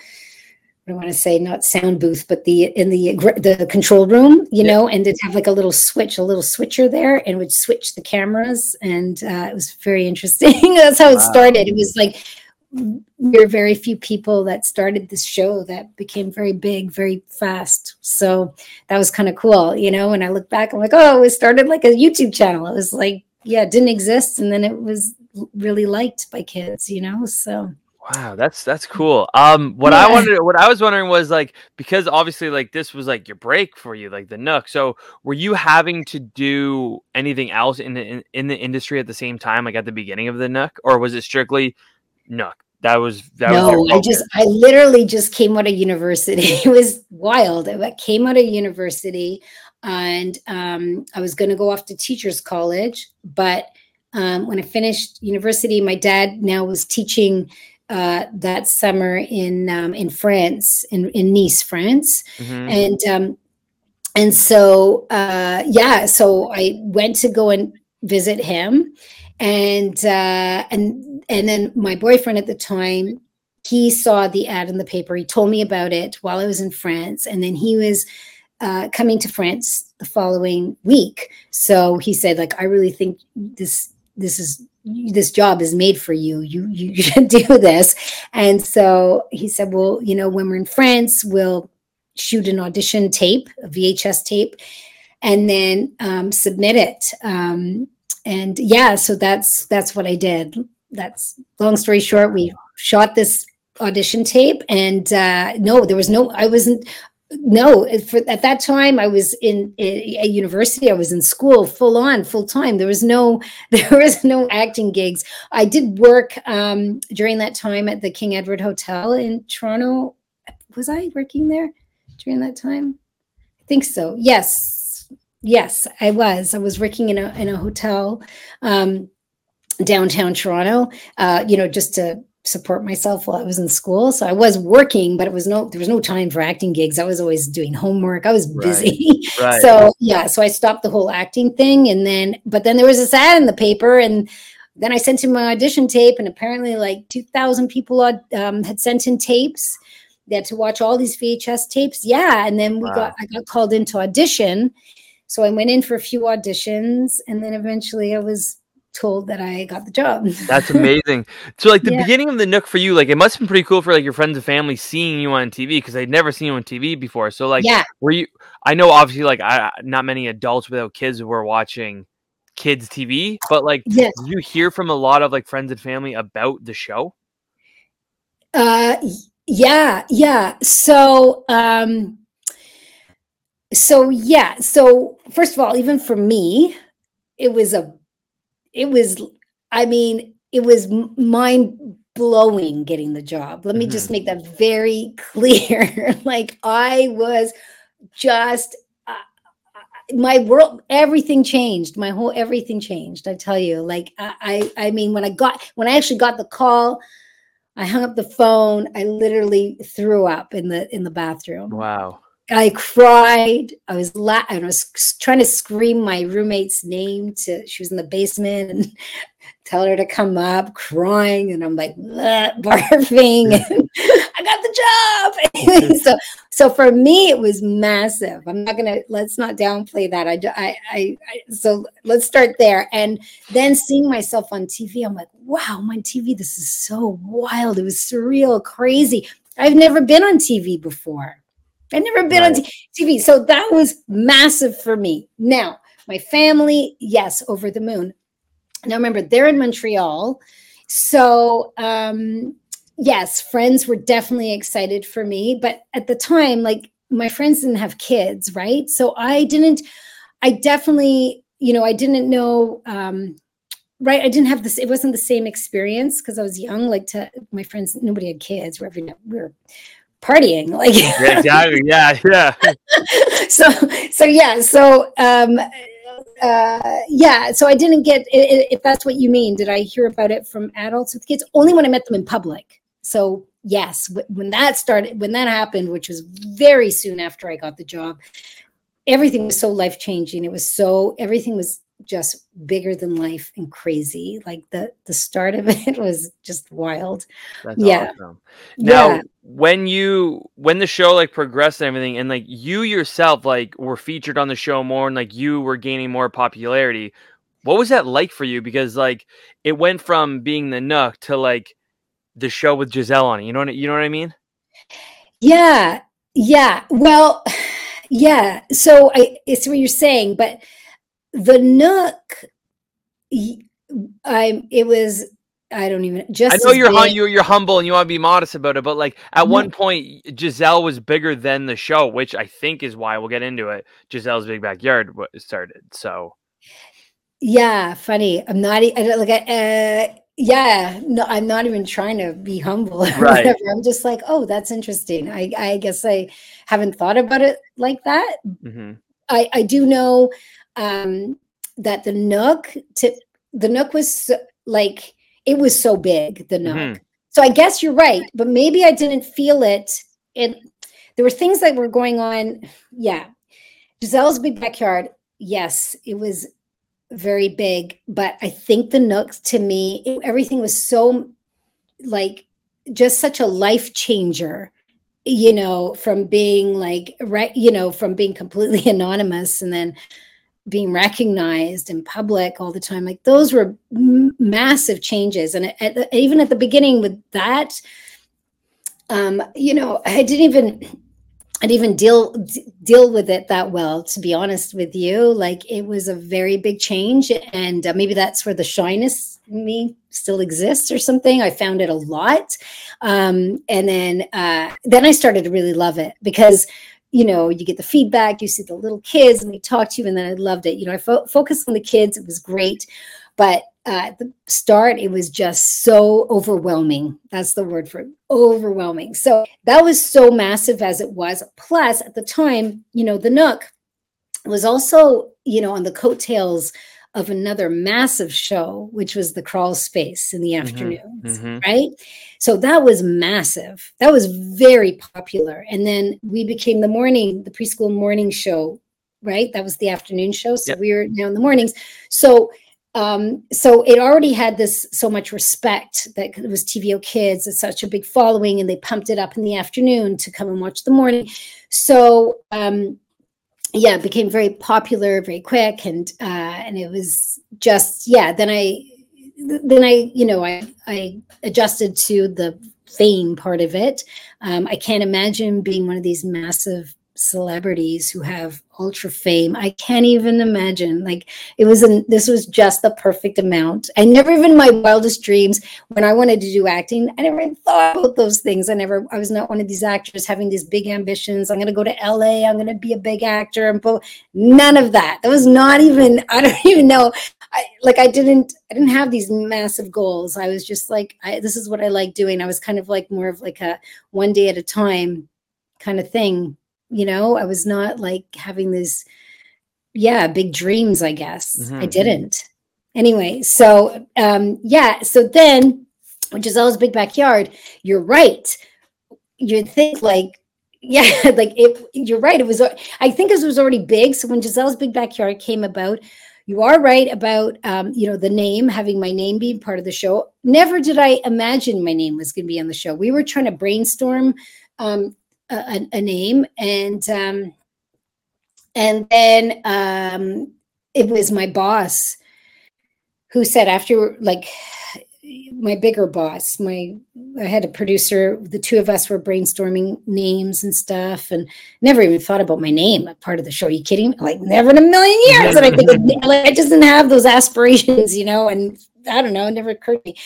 I want to say not sound booth, but the in the the control room, you yeah. know, and it'd have like a little switch, a little switcher there, and would switch the cameras, and uh, it was very interesting. That's how wow. it started. It was like we were very few people that started this show that became very big very fast so that was kind of cool you know and i look back i'm like oh it started like a youtube channel it was like yeah it didn't exist and then it was really liked by kids you know so Wow, that's that's cool. Um, what yeah. I wanted, what I was wondering was like because obviously like this was like your break for you, like the Nook. So were you having to do anything else in the in, in the industry at the same time, like at the beginning of the Nook, or was it strictly Nook. That was that no. Was I just I literally just came out of university. It was wild. I came out of university, and um, I was going to go off to teachers college. But um, when I finished university, my dad now was teaching uh, that summer in um, in France, in, in Nice, France, mm-hmm. and um, and so uh, yeah, so I went to go and visit him, and uh, and and then my boyfriend at the time he saw the ad in the paper. He told me about it while i was in france. And then he was uh, coming to france the following week. So he said like i really think this this is this job is made for you. You you should do this. And so he said well you know when we're in france we'll shoot an audition tape a vhs tape and then um, submit it. Um, and yeah, so that's that's what I did. That's long story short. We shot this audition tape, and uh, no, there was no. I wasn't. No, for, at that time I was in a university. I was in school, full on, full time. There was no, there was no acting gigs. I did work um, during that time at the King Edward Hotel in Toronto. Was I working there during that time? I think so. Yes, Yes, I was. I was working in a in a hotel um, downtown Toronto. Uh, you know, just to support myself while I was in school. So I was working, but it was no there was no time for acting gigs. I was always doing homework. I was busy. Right. Right. so yeah, so I stopped the whole acting thing, and then but then there was this ad in the paper, and then I sent him my audition tape, and apparently like two thousand people um, had sent in tapes. They had to watch all these VHS tapes. Yeah, and then we wow. got I got called into audition so I went in for a few auditions and then eventually I was told that I got the job. That's amazing. So like the yeah. beginning of the Nook for you, like it must have been pretty cool for like your friends and family seeing you on TV because they'd never seen you on TV before. So like yeah. were you I know obviously like I not many adults without kids were watching kids TV, but like yes. you hear from a lot of like friends and family about the show? Uh yeah, yeah. So um so yeah so first of all even for me it was a it was i mean it was mind blowing getting the job. Let me mm-hmm. just make that very clear. like I was just uh, uh, my world everything changed my whole everything changed i tell you like I, I i mean when i got when i actually got the call i hung up the phone i literally threw up in the in the bathroom wow I cried. I was la- I was trying to scream my roommate's name to she was in the basement and tell her to come up, crying, and I'm like barfing. And I got the job. so so for me it was massive. I'm not gonna let's not downplay that. I, I I I so let's start there. And then seeing myself on TV, I'm like, wow, I'm on TV. This is so wild. It was surreal, crazy. I've never been on TV before. I'd never been right. on TV. So that was massive for me. Now, my family, yes, over the moon. Now, remember, they're in Montreal. So, um, yes, friends were definitely excited for me. But at the time, like my friends didn't have kids, right? So I didn't, I definitely, you know, I didn't know. Um, right i didn't have this it wasn't the same experience because i was young like to my friends nobody had kids we were, we were partying like yeah, exactly. Yeah yeah. So so yeah so um uh yeah so i didn't get if that's what you mean did i hear about it from adults with kids? Only when i met them in public. So yes when that started when that happened which was very soon after i got the job everything was so life changing it was so everything was just bigger than life and crazy. Like the the start of it was just wild. That's yeah. Awesome. Now, yeah. when you when the show like progressed and everything, and like you yourself like were featured on the show more, and like you were gaining more popularity. What was that like for you? Because like it went from being the Nook to like the show with Gisele on it. You know what you know what I mean? Yeah, yeah. Well, yeah. So I it's what you're saying, but the Nook, I it was I don't even just. I know you're hum, you're you're humble and you want to be modest about it, but like at mm-hmm. one point, Gisele was bigger than the show, which I think is why we'll get into it. Gisele's Big Backyard started, so. Yeah, funny. I'm not I don't like I uh, yeah, no, I'm not even trying to be humble right. whatever. I'm just like, oh, that's interesting. I I guess I haven't thought about it like that. Mm-hmm. I I do know um, that the Nook to the Nook was like it was so big. The Nook. Mm-hmm. So I guess you're right, but maybe I didn't feel it. It there were things that were going on. Yeah, Gisele's big backyard. Yes, it was very big, but I think the Nook to me, it, everything was so like just such a life changer you know from being like right you know from being completely anonymous and then being recognized in public all the time like those were m- massive changes. And at, at, even at the beginning with that um you know i didn't even i'd even deal d- deal with it that well to be honest with you. Like it was a very big change and uh, maybe that's where the shyness in me still exists or something. I found it a lot. Um and then uh then i started to really love it because you know, you get the feedback, you see the little kids and they talk to you, and then I loved it. You know, I fo- focused on the kids, it was great. But uh, at the start, it was just so overwhelming. That's the word for it overwhelming. So that was so massive as it was. Plus, at the time, you know, the Nook was also, you know, on the coattails of another massive show, which was the crawl space in the mm-hmm. afternoons, mm-hmm. right? So that was massive. That was very popular. And then we became the morning, the preschool morning show, right? That was the afternoon show. So yep. we were now in the mornings. So um, so it already had this so much respect that it was TVO Kids. It's such a big following, and they pumped it up in the afternoon to come and watch the morning. So um, yeah, it became very popular very quick, and uh, and it was just yeah. Then I then I you know I I adjusted to the fame part of it. Um, I can't imagine being one of these massive celebrities who have ultra fame. I can't even imagine. Like it was an this was just the perfect amount. I never even my wildest dreams when I wanted to do acting, I never thought about those things. I never I was not one of these actors having these big ambitions. I'm gonna go to LA, I'm gonna be a big actor and po- none of that. That was not even, I don't even know. I like I didn't I didn't have these massive goals. I was just like I, this is what I like doing. I was kind of like more of like a one day at a time kind of thing. You know, I was not like having these yeah, big dreams, I guess. Mm-hmm. I didn't. Anyway, so um yeah, so then which is always big backyard, you're right. You think like yeah, like it, you're right. It was, I think it was already big. So when Gisele's Big Backyard came about, you are right about, um, you know, the name, having my name being part of the show. Never did I imagine my name was going to be on the show. We were trying to brainstorm um, a, a, name and, um, and then um, it was my boss who said after like my bigger boss my i had a producer the two of us were brainstorming names and stuff and never even thought about my name a part of the show. Are you kidding? Me like never in a million years and i think like, i just didn't have those aspirations you know and I don't know, it never occurred to me.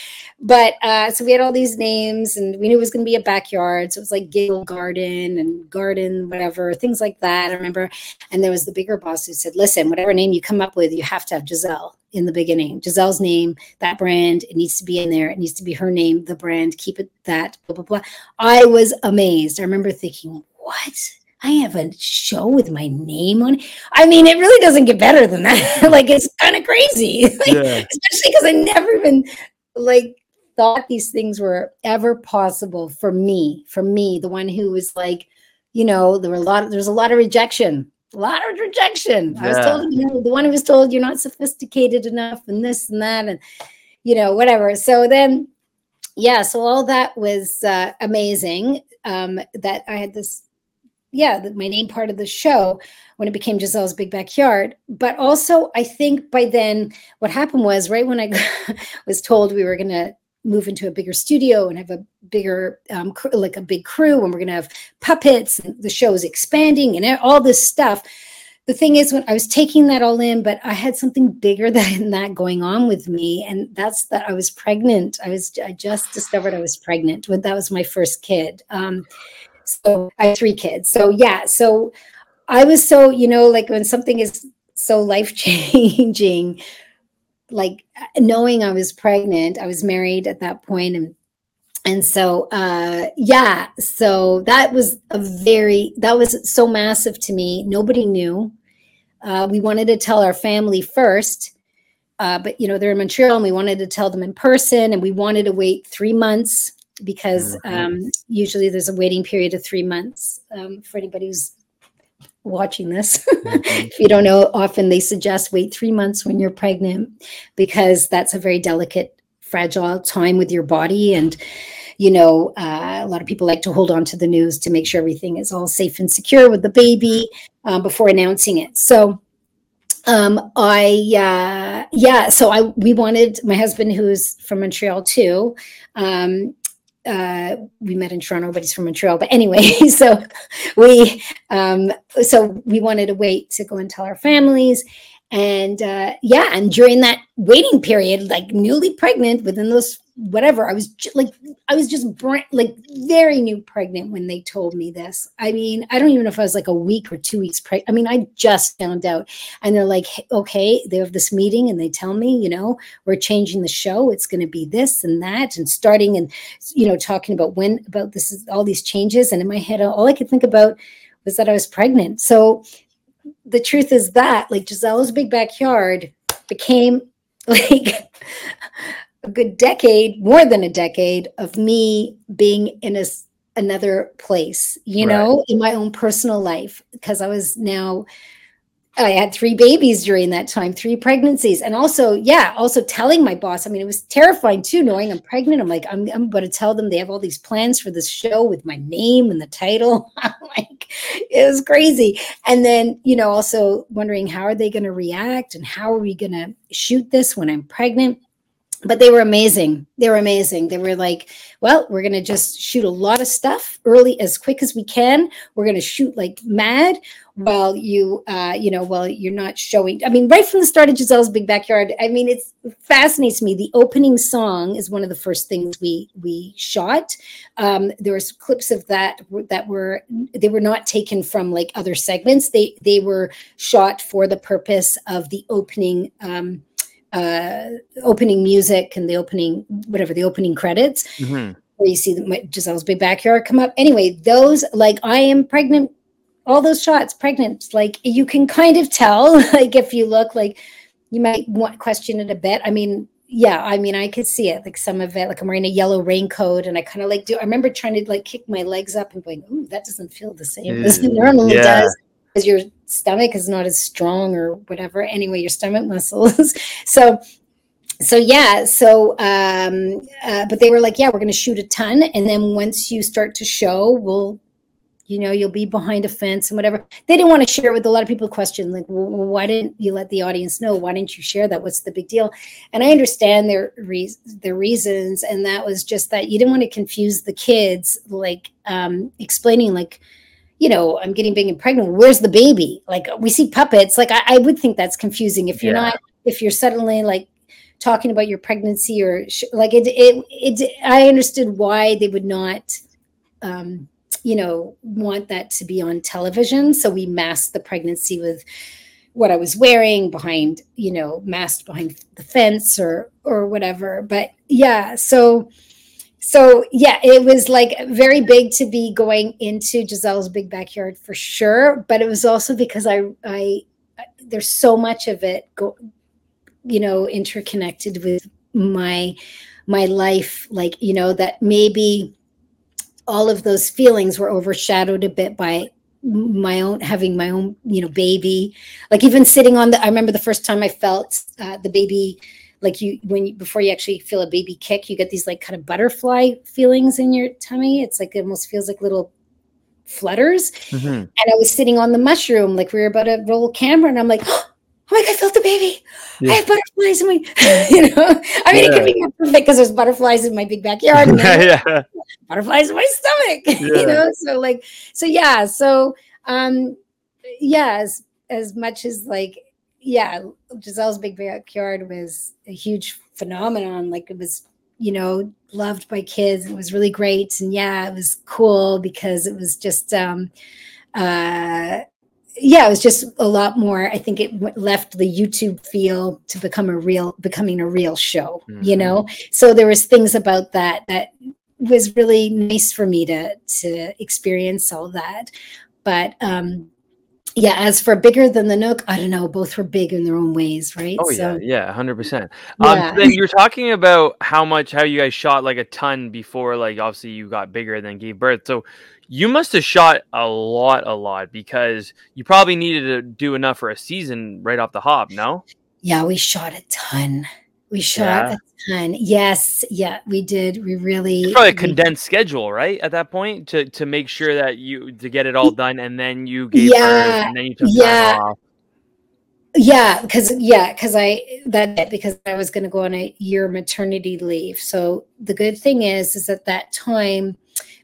But uh, so we had all these names and we knew it was going to be a backyard. So it was like Giggle Garden and Garden, whatever, things like that. I remember. And there was the bigger boss who said, listen, whatever name you come up with, you have to have Gisele in the beginning. Gisele's name, that brand, it needs to be in there. It needs to be her name, the brand, keep it that, blah, blah, blah. I was amazed. I remember thinking, what? I have a show with my name on it. I mean, it really doesn't get better than that. like it's kind of crazy. like, yeah. Especially because I never even like thought these things were ever possible for me, for me, the one who was like, you know, there were a lot of, there's a lot of rejection, a lot of rejection. Yeah. I was told, you know, the one who was told you're not sophisticated enough and this and that and, you know, whatever. So then, yeah, so all that was uh, amazing. Um, that I had this yeah, the, my name part of the show when it became Gisele's Big Backyard. But also, I think by then, what happened was right when I was told we were going to move into a bigger studio and have a bigger, um, cr- like a big crew, and we're going to have puppets, and the show is expanding, and all this stuff. The thing is, when I was taking that all in, but I had something bigger than that going on with me, and that's that I was pregnant. I was I just discovered I was pregnant when that was my first kid. Um, so I have three kids. So yeah, so I was so, you know, like when something is so life changing, like knowing I was pregnant, I was married at that point and and so uh yeah, so that was a very that was so massive to me. Nobody knew. Uh, we wanted to tell our family first, uh, but you know they're in Montreal, and we wanted to tell them in person, and we wanted to wait three months because mm-hmm. um, usually there's a waiting period of three months um, for anybody who's watching this. If you don't know, often they suggest wait three months when you're pregnant because that's a very delicate, fragile time with your body. And, you know, uh, a lot of people like to hold on to the news to make sure everything is all safe and secure with the baby uh, before announcing it. So, um, I uh, yeah, so I we wanted my husband who's from Montreal too. Um, uh, we met in Toronto, but he's from Montreal. But anyway, so we um, so we wanted to wait to go and tell our families, and uh, yeah, and during that waiting period, like newly pregnant, within those whatever. I was j- like, I was just brand, like very new pregnant when they told me this. I mean, I don't even know if I was like a week or two weeks pregnant. I mean, I just found out, and they're like, okay, they have this meeting, and they tell me, you know, we're changing the show. It's going to be this and that, and starting and you know, talking about when about this is all these changes. And in my head, all I could think about was that I was pregnant. So the truth is that like Gisele's big backyard became like a good decade, more than a decade of me being in a, another place, you right. know, in my own personal life, because I was now, I had three babies during that time, three pregnancies. And also, yeah, also telling my boss, I mean, it was terrifying too, knowing I'm pregnant. I'm like, I'm, I'm going to tell them they have all these plans for this show with my name and the title. like, it was crazy. And then, you know, also wondering how are they going to react and how are we going to shoot this when I'm pregnant? But they were amazing. They were amazing. They were like, well, we're going to just shoot a lot of stuff early as quick as we can. We're going to shoot like mad while you, uh, you know, while you're not showing. I mean, right from the start of Gisele's Big Backyard, I mean, it fascinates me. The opening song is one of the first things we we shot. Um, there was clips of that that were they were not taken from like other segments. They they were shot for the purpose of the opening. Um, uh, opening music and the opening whatever the opening credits hmm where you see my, Gisele's big backyard come up. Anyway, those like I am pregnant, all those shots pregnant. Like you can kind of tell, like if you look, like you might want question it a bit. I mean, yeah, I mean, I could see it. Like some of it, like I'm wearing a yellow raincoat, and I kind of like do. I remember trying to like kick my legs up and going, "Ooh, that doesn't feel the same as it normally Yeah. does." Because your stomach is not as strong or whatever. Anyway, your stomach muscles. so so yeah so um uh, but they were like yeah we're going to shoot a ton. And then once you start to show we'll you know you'll be behind a fence and whatever. They didn't want to share it with a lot of people question like well, why didn't you let the audience know? Why didn't you share that? What's the big deal? And i understand their re- their reasons. And that was just that you didn't want to confuse the kids like um explaining like you know i'm getting big and pregnant where's the baby? Like we see puppets like i, I would think that's confusing if you're Yeah. not if you're suddenly like talking about your pregnancy or sh- like it, it it i understood why they would not um you know want that to be on television. So we masked the pregnancy with what i was wearing behind you know masked behind the fence or or whatever. But yeah so so yeah it was like very big to be going into gisele's big backyard for sure but it was also because i i there's so much of it go, you know interconnected with my my life like you know that maybe all of those feelings were overshadowed a bit by my own having my own you know baby. Like even sitting on the i remember the first time i felt uh, the baby like you when you before you actually feel a baby kick you get these like kind of butterfly feelings in your tummy it's like it almost feels like little flutters hmm and I was sitting on the mushroom, like we were about to roll camera, and I'm like, oh my god, I felt the baby. Yeah. I have butterflies in my, you know. I mean, it could be perfect because there's butterflies in my big backyard, and yeah. butterflies in my stomach, Yeah. you know. So like, so yeah, so um, yeah, as as much as like, yeah, Gisele's big backyard was a huge phenomenon. Like it was, you know, loved by kids. It was really great, and yeah, it was cool because it was just, um, uh, yeah, it was just a lot more. I think it left the YouTube feel to become a real, becoming a real show. You Mhm. know, so there was things about that that was really nice for me to to experience all that. But um, yeah, as for bigger than the Nook, I don't know. Both were big in their own ways, right? Oh yeah, So, yeah, hundred percent. Um, yeah. then you're talking about how much, how you guys shot like a ton before, like obviously you got bigger than gave birth. So you must have shot a lot, a lot because you probably needed to do enough for a season right off the hop. No, Yeah, we shot a ton. We shot Yeah. a ton. Yes, yeah, we did. We really it's probably a we- condensed schedule, right? At that point, to to make sure that you to get it all done, and then you gave Yeah, and then you took yeah. off. Yeah, because yeah, because I that because I was going to go on a year maternity leave. So the good thing is, is at that time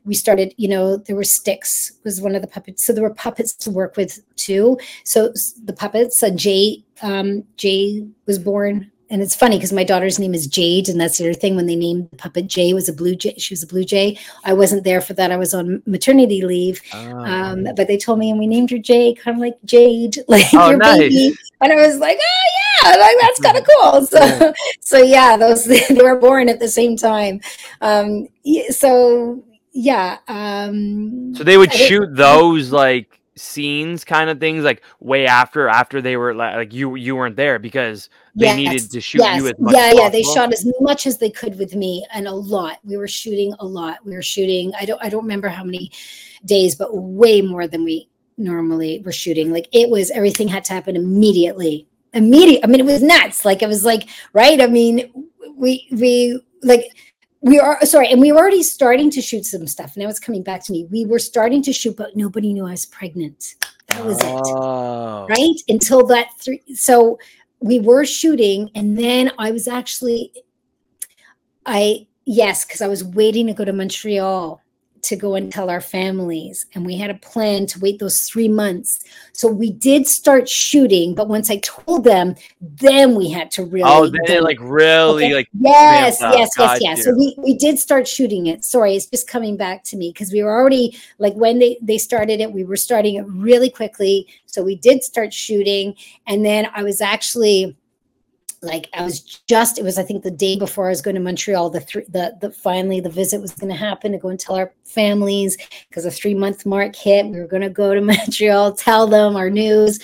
we started. You know, there were sticks was one of the puppets. So there were puppets to work with too. So the puppets. Uh, Jay um, Jay was born, and it's funny because my daughter's name is Jade, and that's the other thing. When they named the puppet Jay, was a blue jay. She was a blue jay. I wasn't there for that. I was on maternity leave. Oh, Um, but they told me, and we named her Jay, kind of like Jade, like Oh, your nice. baby. And I was like, oh yeah, like that's kind of cool. So, Yeah. so yeah, those they were born at the same time. Um, so yeah. Um, So they would shoot those like scenes, kind of things, like way after after they were like, like you you weren't there because they Yes, needed to shoot you as much. yeah, yeah. They shot as much as they could with me, and a lot. We were shooting a lot. We were shooting. I don't. I don't remember how many days, but way more than we normally were shooting. Like it was. Everything had to happen immediately. Immediate. I mean, it was nuts. Like it was like right. I mean, we we like we are sorry, and we were already starting to shoot some stuff. Now it's coming back to me. We were starting to shoot, but nobody knew I was pregnant. That was it Oh. right until that three so we were shooting and then i was actually i yes because i was waiting to go to montreal to go and tell our families and we had a plan to wait those three months so we did start shooting but once i told them then we had to really Oh, then it like really Okay. like Yes, yes, yes, yes. you. So we, we did start shooting it. Sorry, it's just coming back to me because we were already like when they they started it, we were starting it really quickly. So we did start shooting, and then I was actually like I was just it was I think the day before I was going to Montreal the three the the finally the visit was going to happen to go and tell our families because the 3 month mark hit we were going to go to Montreal tell them our news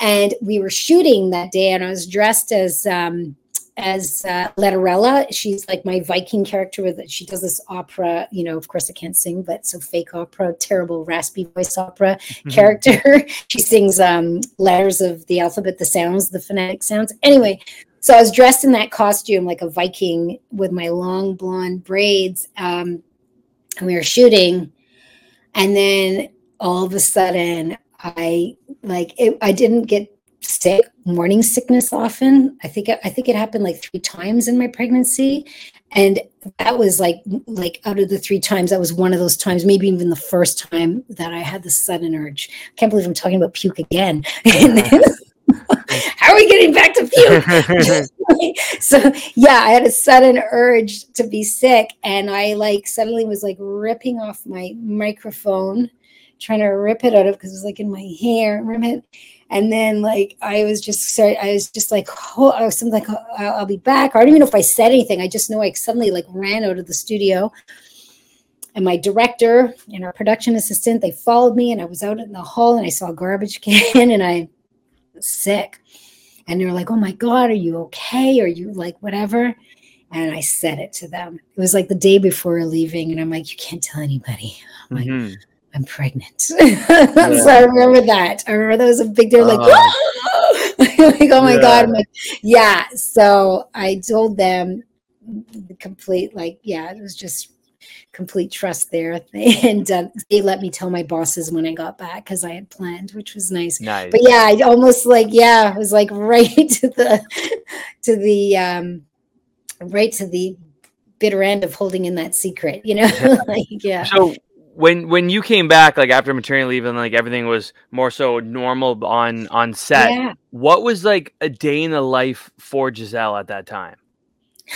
and we were shooting that day and I was dressed as um as uh, Letterella. She's like my Viking character with it. She does this opera, you know, of course I can't sing, but so fake opera, terrible raspy voice opera mm-hmm. character. she sings um, letters of the alphabet, the sounds, the phonetic sounds. Anyway, so I was dressed in that costume like a Viking with my long blonde braids. Um, and we were shooting. And then all of a sudden, I like it, I didn't get sick, morning sickness often. I think I think it happened like three times in my pregnancy, and that was like like out of the three times, that was one of those times, maybe even the first time that I had the sudden urge. I can't believe I'm talking about puke again. How are we getting back to puke? so yeah, I had a sudden urge to be sick, and I like suddenly was like ripping off my microphone, trying to rip it out of because it was like in my hair. And then like I was just sorry, I was just like, oh, I was like, oh, I'll be back. I don't even know if I said anything. I just know I suddenly like ran out of the studio. And my director and our production assistant, they followed me, and I was out in the hall and I saw a garbage can and I sick. And they were like, Oh my God, are you okay? Are you like whatever? And I said it to them. It was like the day before leaving, and I'm like, You can't tell anybody. I'm like, mm-hmm. I'm pregnant. Yeah. so I remember that. I remember that was a big deal. Like, oh. like, oh my yeah. God. Like, yeah. So I told them the complete, like, yeah, it was just complete trust there. And uh, they let me tell my bosses when I got back because I had planned, which was nice. Nice. But yeah, I almost like, yeah, it was like right to the, to the, um, right to the bitter end of holding in that secret, you know? like, yeah. So when when you came back like after maternity leave and like everything was more so normal on on set yeah. what was like a day in the life for gisele at that time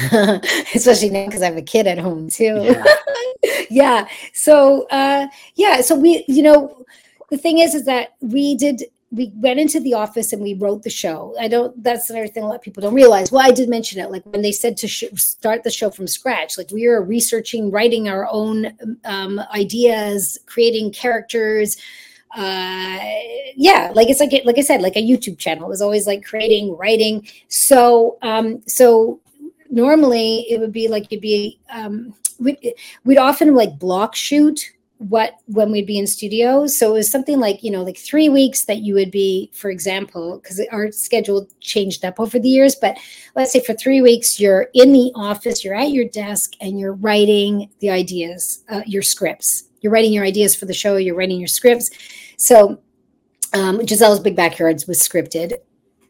especially now because i have a kid at home too yeah, yeah. so uh yeah so we you know the thing is is that we did we went into the office and we wrote the show. I don't. That's another thing a lot of people don't realize. Well, I did mention it. Like when they said to sh- start the show from scratch, like we were researching, writing our own um, ideas, creating characters. Uh, yeah, like it's like like I said, like a YouTube channel. Was always like creating, writing. So, um, so normally it would be like you'd be um, we'd, we'd often like block shoot what when we'd be in studios so it was something like you know like three weeks that you would be for example because our schedule changed up over the years but let's say for three weeks you're in the office you're at your desk and you're writing the ideas uh, your scripts. You're writing your ideas for the show you're writing your scripts. So um, gisele's big backyards was scripted.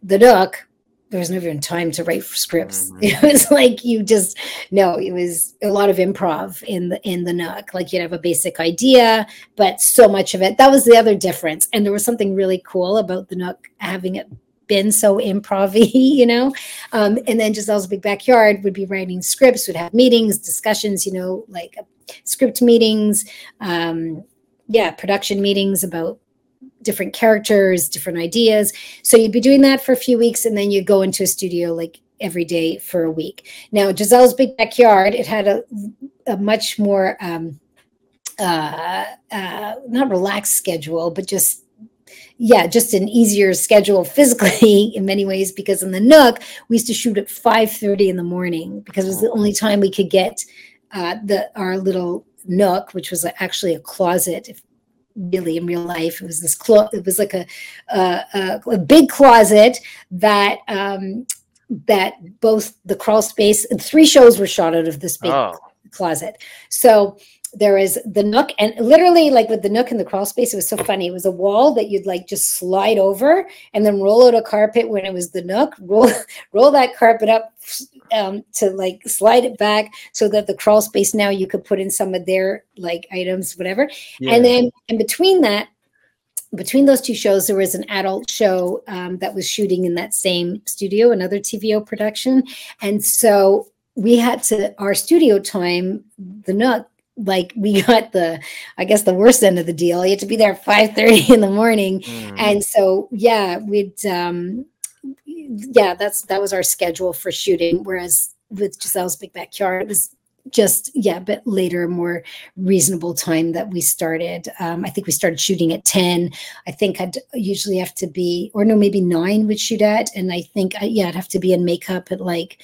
The nook there was never even time to write scripts. Mm-hmm. It was like you just no, it was a lot of improv in the in the nook. Like you'd have a basic idea, but so much of it. That was the other difference. And there was something really cool about the nook having it been so improv you know. Um, and then Gisele's big backyard would be writing scripts, would have meetings, discussions, you know, like script meetings, um, yeah, production meetings about different characters, different ideas. So you'd be doing that for a few weeks and then you'd go into a studio like every day for a week. Now, Gisele's Big Backyard, it had a, a much more, um, uh, uh, not relaxed schedule, but just yeah, just an easier schedule physically in many ways because in the Nook we used to shoot at five thirty in the morning because it was the only time we could get uh, the our little Nook, which was actually a closet. If really in real life. It was this clo- it was like a, a, a big closet that um, that both the crawl space three shows were shot out of this big oh. closet. So there is the nook and literally like with the nook and the crawl space it was so funny it was a wall that you'd like just slide over and then roll out a carpet when it was the nook roll roll that carpet up um, to like slide it back so that the crawl space now you could put in some of their like items whatever yeah. and then in between that between those two shows there was an adult show um, that was shooting in that same studio another tvo production and so we had to our studio time the nook like we got the i guess the worst end of the deal you had to be there at 5 30 in the morning mm. and so yeah we'd um yeah, that's that was our schedule for shooting. Whereas with Gisele's Big Backyard, it was just yeah, but later, more reasonable time that we started. Um, I think we started shooting at ten. I think I'd usually have to be, or no, maybe nine would shoot at, and I think yeah, I'd have to be in makeup at like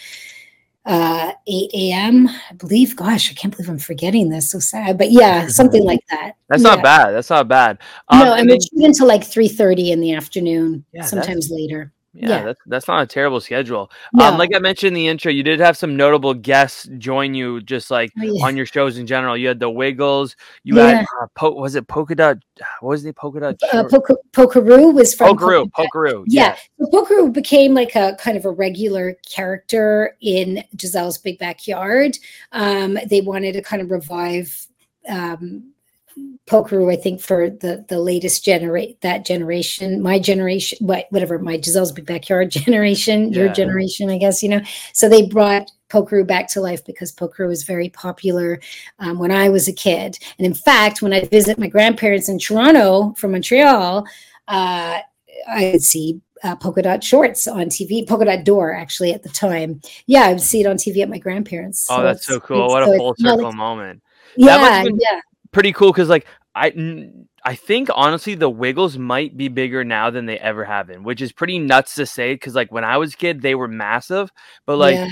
uh 8 a.m i believe gosh i can't believe i'm forgetting this so sad but yeah something like that that's yeah. not bad that's not bad um, no and, we shoot until like 3 30 in the afternoon yeah, sometimes later yeah, yeah, That's, that's not a terrible schedule. No. Um, like I mentioned in the intro, you did have some notable guests join you, just like oh, yeah. on your shows in general. You had the Wiggles. You yeah. had uh, po- was it polka dot? What was the polka dot? Uh, Poker- Pokeroo was from Pokeroo. Pokeroo. Yeah, yeah. Pokeroo became like a kind of a regular character in Gisele's Big Backyard. Um, they wanted to kind of revive um, Pokeroo, I think for the the latest generate that generation, my generation, what whatever, my Gisele's Big Backyard generation, yeah. your generation, I guess you know. So they brought Pokeroo back to life because Pokeroo was very popular um, when I was a kid, and in fact, when I visit my grandparents in Toronto from Montreal, uh, I would see uh, polka dot shorts on TV, polka dot door actually at the time. Yeah, I would see it on TV at my grandparents. Oh, so that's so cool! What a full circle moment. Yeah, yeah pretty cool because like I I think honestly the Wiggles might be bigger now than they ever have been, which is pretty nuts to say because like when I was a kid they were massive, but like yeah.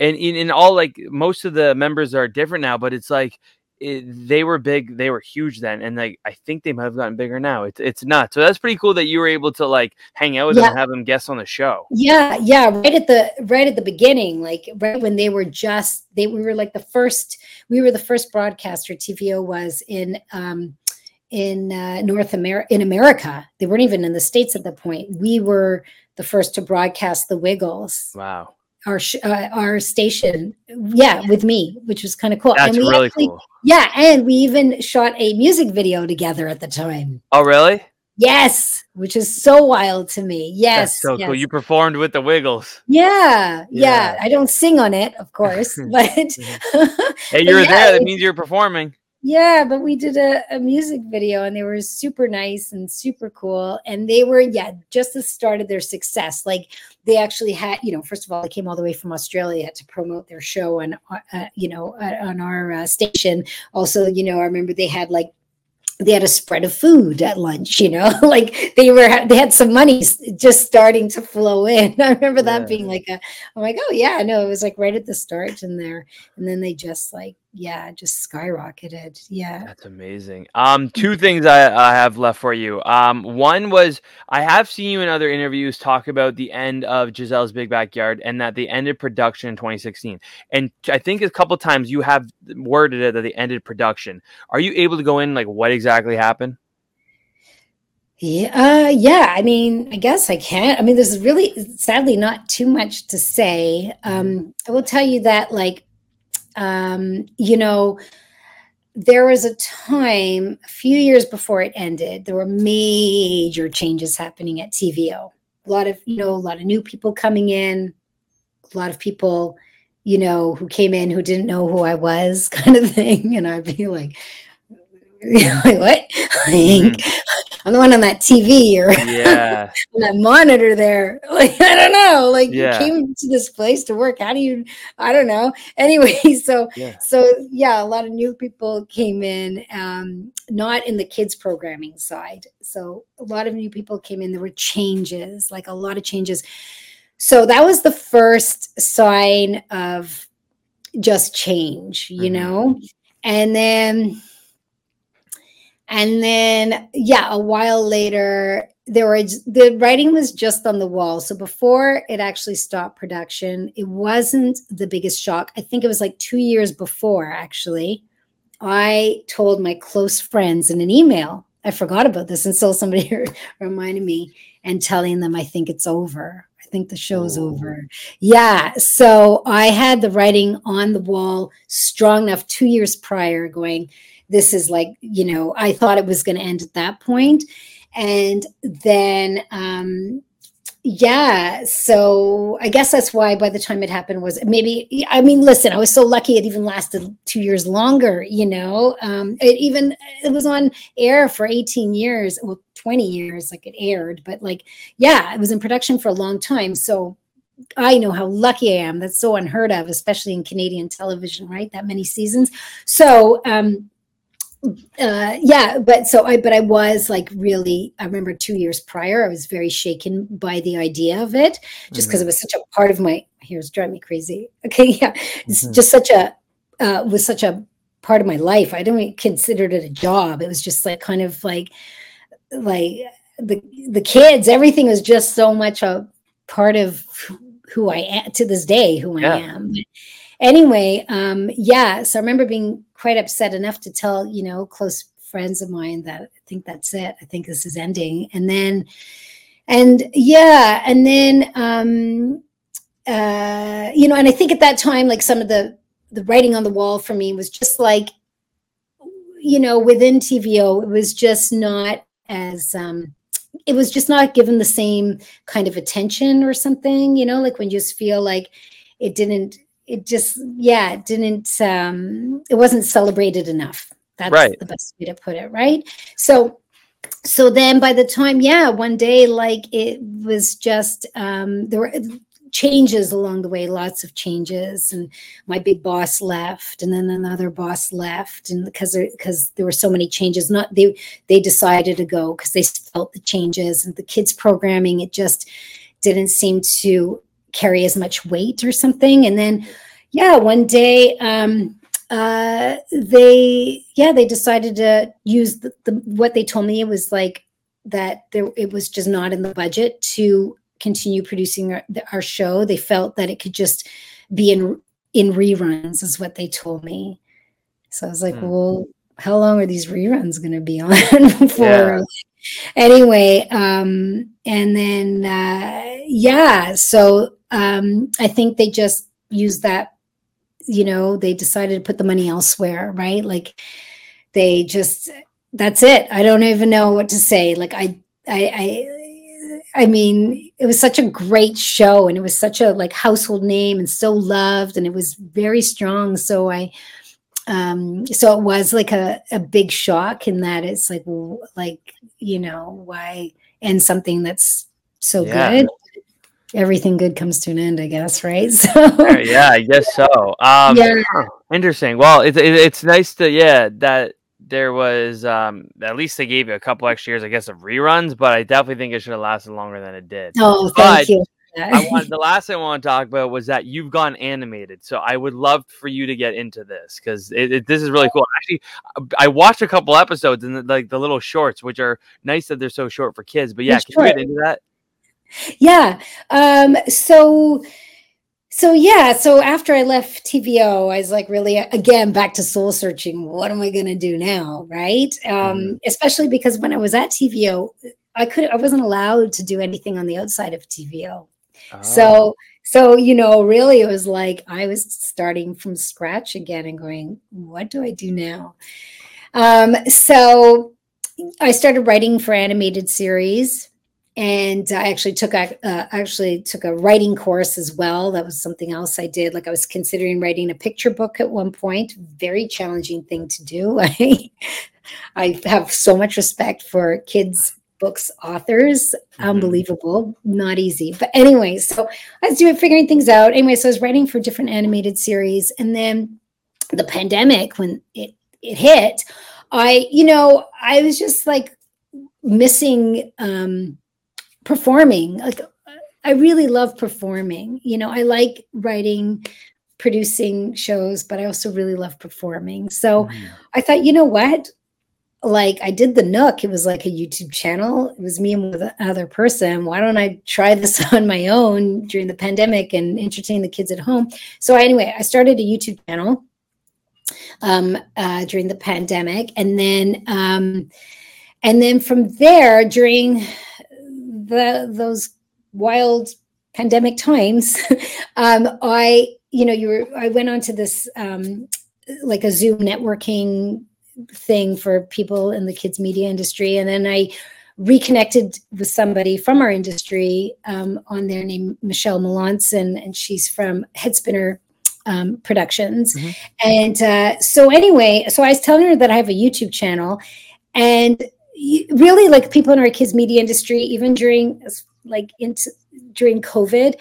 and in, in all like most of the members are different now, but it's like it, they were big, they were huge then, and like I think they might have gotten bigger now. It's it's nuts. So that's pretty cool that you were able to like hang out with yeah. them and have them guests on the show. Yeah, yeah, right at the right at the beginning, like right when they were just they we were like the first we were the first broadcaster TVO was in um in uh, North America in America. They weren't even in the states at the point. We were the first to broadcast the Wiggles. Wow our sh- uh, our station yeah with me which was kind of cool. That's and we really actually, cool. yeah and we even shot a music video together at the time. Oh really? Yes which is so wild to me. Yes That's so yes. cool you performed with the wiggles. Yeah, yeah, yeah. I don't sing on it of course but hey you're yeah, there that means you're performing yeah, but we did a, a music video and they were super nice and super cool. And they were, yeah, just the start of their success. Like they actually had, you know, first of all, they came all the way from Australia to promote their show on, uh, you know, uh, on our uh, station. Also, you know, I remember they had like they had a spread of food at lunch you know like they were they had some money just starting to flow in i remember that yeah. being like a i'm like oh yeah no it was like right at the start in there and then they just like yeah just skyrocketed yeah that's amazing um two things I, I have left for you um one was i have seen you in other interviews talk about the end of gisele's big backyard and that they ended production in 2016 and i think a couple times you have worded it that they ended production are you able to go in like what exactly happened yeah, uh, yeah. I mean, I guess I can't. I mean, there's really, sadly, not too much to say. Um, mm-hmm. I will tell you that, like, um, you know, there was a time a few years before it ended, there were major changes happening at TVO. A lot of, you know, a lot of new people coming in, a lot of people, you know, who came in who didn't know who I was, kind of thing. And I'd be like, like what? Like, mm-hmm. I'm the one on that TV or yeah. on that monitor there. Like I don't know. Like yeah. you came to this place to work. How do you? I don't know. Anyway, so yeah. so yeah, a lot of new people came in. Um, not in the kids programming side. So a lot of new people came in. There were changes, like a lot of changes. So that was the first sign of just change, you mm-hmm. know. And then and then, yeah, a while later, there were the writing was just on the wall. So before it actually stopped production, it wasn't the biggest shock. I think it was like two years before, actually. I told my close friends in an email. I forgot about this until somebody reminded me and telling them I think it's over. I think the show's oh. over. Yeah. So I had the writing on the wall strong enough two years prior going, this is like, you know, I thought it was going to end at that. And then um, yeah so i guess that's why by the time it happened was maybe i mean listen i was so lucky it even lasted two years longer you know? Um it even it was on air for 18 years well 20 years like it aired but like yeah it was in production for a long time. So i know how lucky i am. That's so unheard of especially in canadian television right? That many seasons. So um uh yeah but so i but i was like really i remember two years prior i was very shaken by the idea of it just because mm-hmm. it was such a part of my here's drive me crazy okay yeah it's mm-hmm. just such a uh was such a part of my life i don't consider it a job it was just like kind of like like the the kids everything was just so much a part of who i am to this day who yeah. i am anyway um yeah so i remember being quite upset enough to tell, you know, close friends of mine that I think that's it. I think this is ending. And then, and yeah, and then, um, uh, you know, and I think at that time, like some of the, the writing on the wall for me was just like, you know, within TVO, it was just not as, um, it was just not given the same kind of attention or something, you know, like when you just feel like it didn't it just yeah it didn't um it wasn't celebrated enough that's right. the best way to put it right so so then by the time yeah one day like it was just um there were changes along the way lots of changes and my big boss left and then another boss left and because there because there were so many changes not they they decided to go because they felt the changes and the kids programming it just didn't seem to carry as much weight or something. And then, yeah, one day um, uh, they, yeah, they decided to use the, the, what they told me. It was like that there, it was just not in the budget to continue producing our, our show. They felt that it could just be in in reruns, is what they told me. So I was like, mm. well, how long are these reruns going to be on for? Yeah. Anyway, um, and then uh, yeah, so um, I think they just used that, you know, they decided to put the money elsewhere, right? Like they just, that's it. I don't even know what to say. Like I, I, I, I mean, it was such a great show and it was such a like household name and so loved and it was very strong. So I, um so it was like a, a big shock in that it's like like you know why end something that's so yeah. good everything good comes to an end, I guess, right? So yeah, I guess so. Um, yeah, interesting. Well, it's it, it's nice to yeah that there was um at least they gave you a couple extra years, I guess, of reruns, but I definitely think it should have lasted longer than it did. Oh, thank but, you. I want the last thing I want to talk about was that you've gone animated. So I would love for you to get into this because this is really cool. Actually, I watched a couple episodes and like the little shorts, which are nice that they're so short for kids. But yeah, can you get into that? Yeah. Um, so so yeah, so after I left TVO, I was like really again back to soul searching. What am I going to do now, right? Um, mm-hmm. Especially because when I was at TVO, I could I wasn't allowed to do anything on the outside of TVO. Oh. So so you know, really, it was like I was starting from scratch again and going, what do I do now? Um, so I started writing for animated series and I actually took a uh, actually took a writing course as well. That was something else I did. Like I was considering writing a picture book at one point. Very challenging thing to do. I I have so much respect for kids books authors. Mm-hmm. Unbelievable, not easy. But anyway, so I was doing figuring things out. Anyway, so I was writing for different animated series, and then the pandemic when it it hit, I you know I was just like missing. um performing like i really love performing. You know i like writing producing shows but i also really love performing. So mm. i thought you know what? Like i did the nook. It was like a youtube channel. It was me and with another person. Why don't i try this on my own during the pandemic and entertain the kids at home? So anyway i started a youtube channel um, uh, during the pandemic. And then um, and then from there during the those wild pandemic times, um, I you know you were I went on to this um, like a Zoom networking thing for people in the kids media industry, and then I reconnected with somebody from our industry um, on there named Michelle Melanson, and she's from Headspinner um, Productions. Mm-hmm. And uh, so, anyway, so I was telling her that I have a YouTube channel, and really, like people in our kids media industry, even during like into during COVID,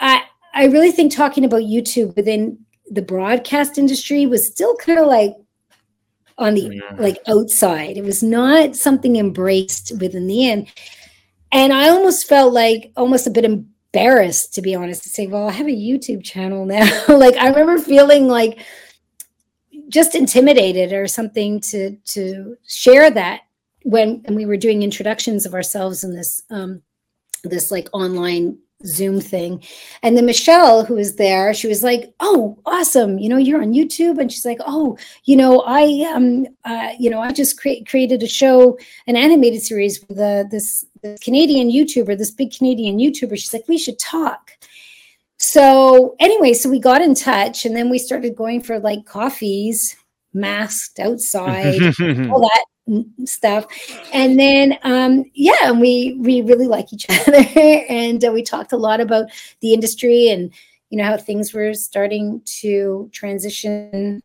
I I really think talking about YouTube within the broadcast industry was still kind of like on the mm. like outside. It was not something embraced within the end. And I almost felt like almost a bit embarrassed, to be honest, to say, well, I have a YouTube channel now. like I remember feeling like just intimidated or something to to share that when and we were doing introductions of ourselves in this um this like online Zoom thing. And then Michelle, who was there, she was like, "Oh, awesome! You know, you're on YouTube." And she's like, "Oh, you know, I um, uh, you know, I just cre- created a show, an animated series with uh, this, this Canadian YouTuber, this big Canadian YouTuber." She's like, "We should talk." So anyway, so we got in touch, and then we started going for like coffees, masked outside, all that stuff. And then um yeah and we we really like each other. And uh, we talked a lot about the industry and you know how things were starting to transition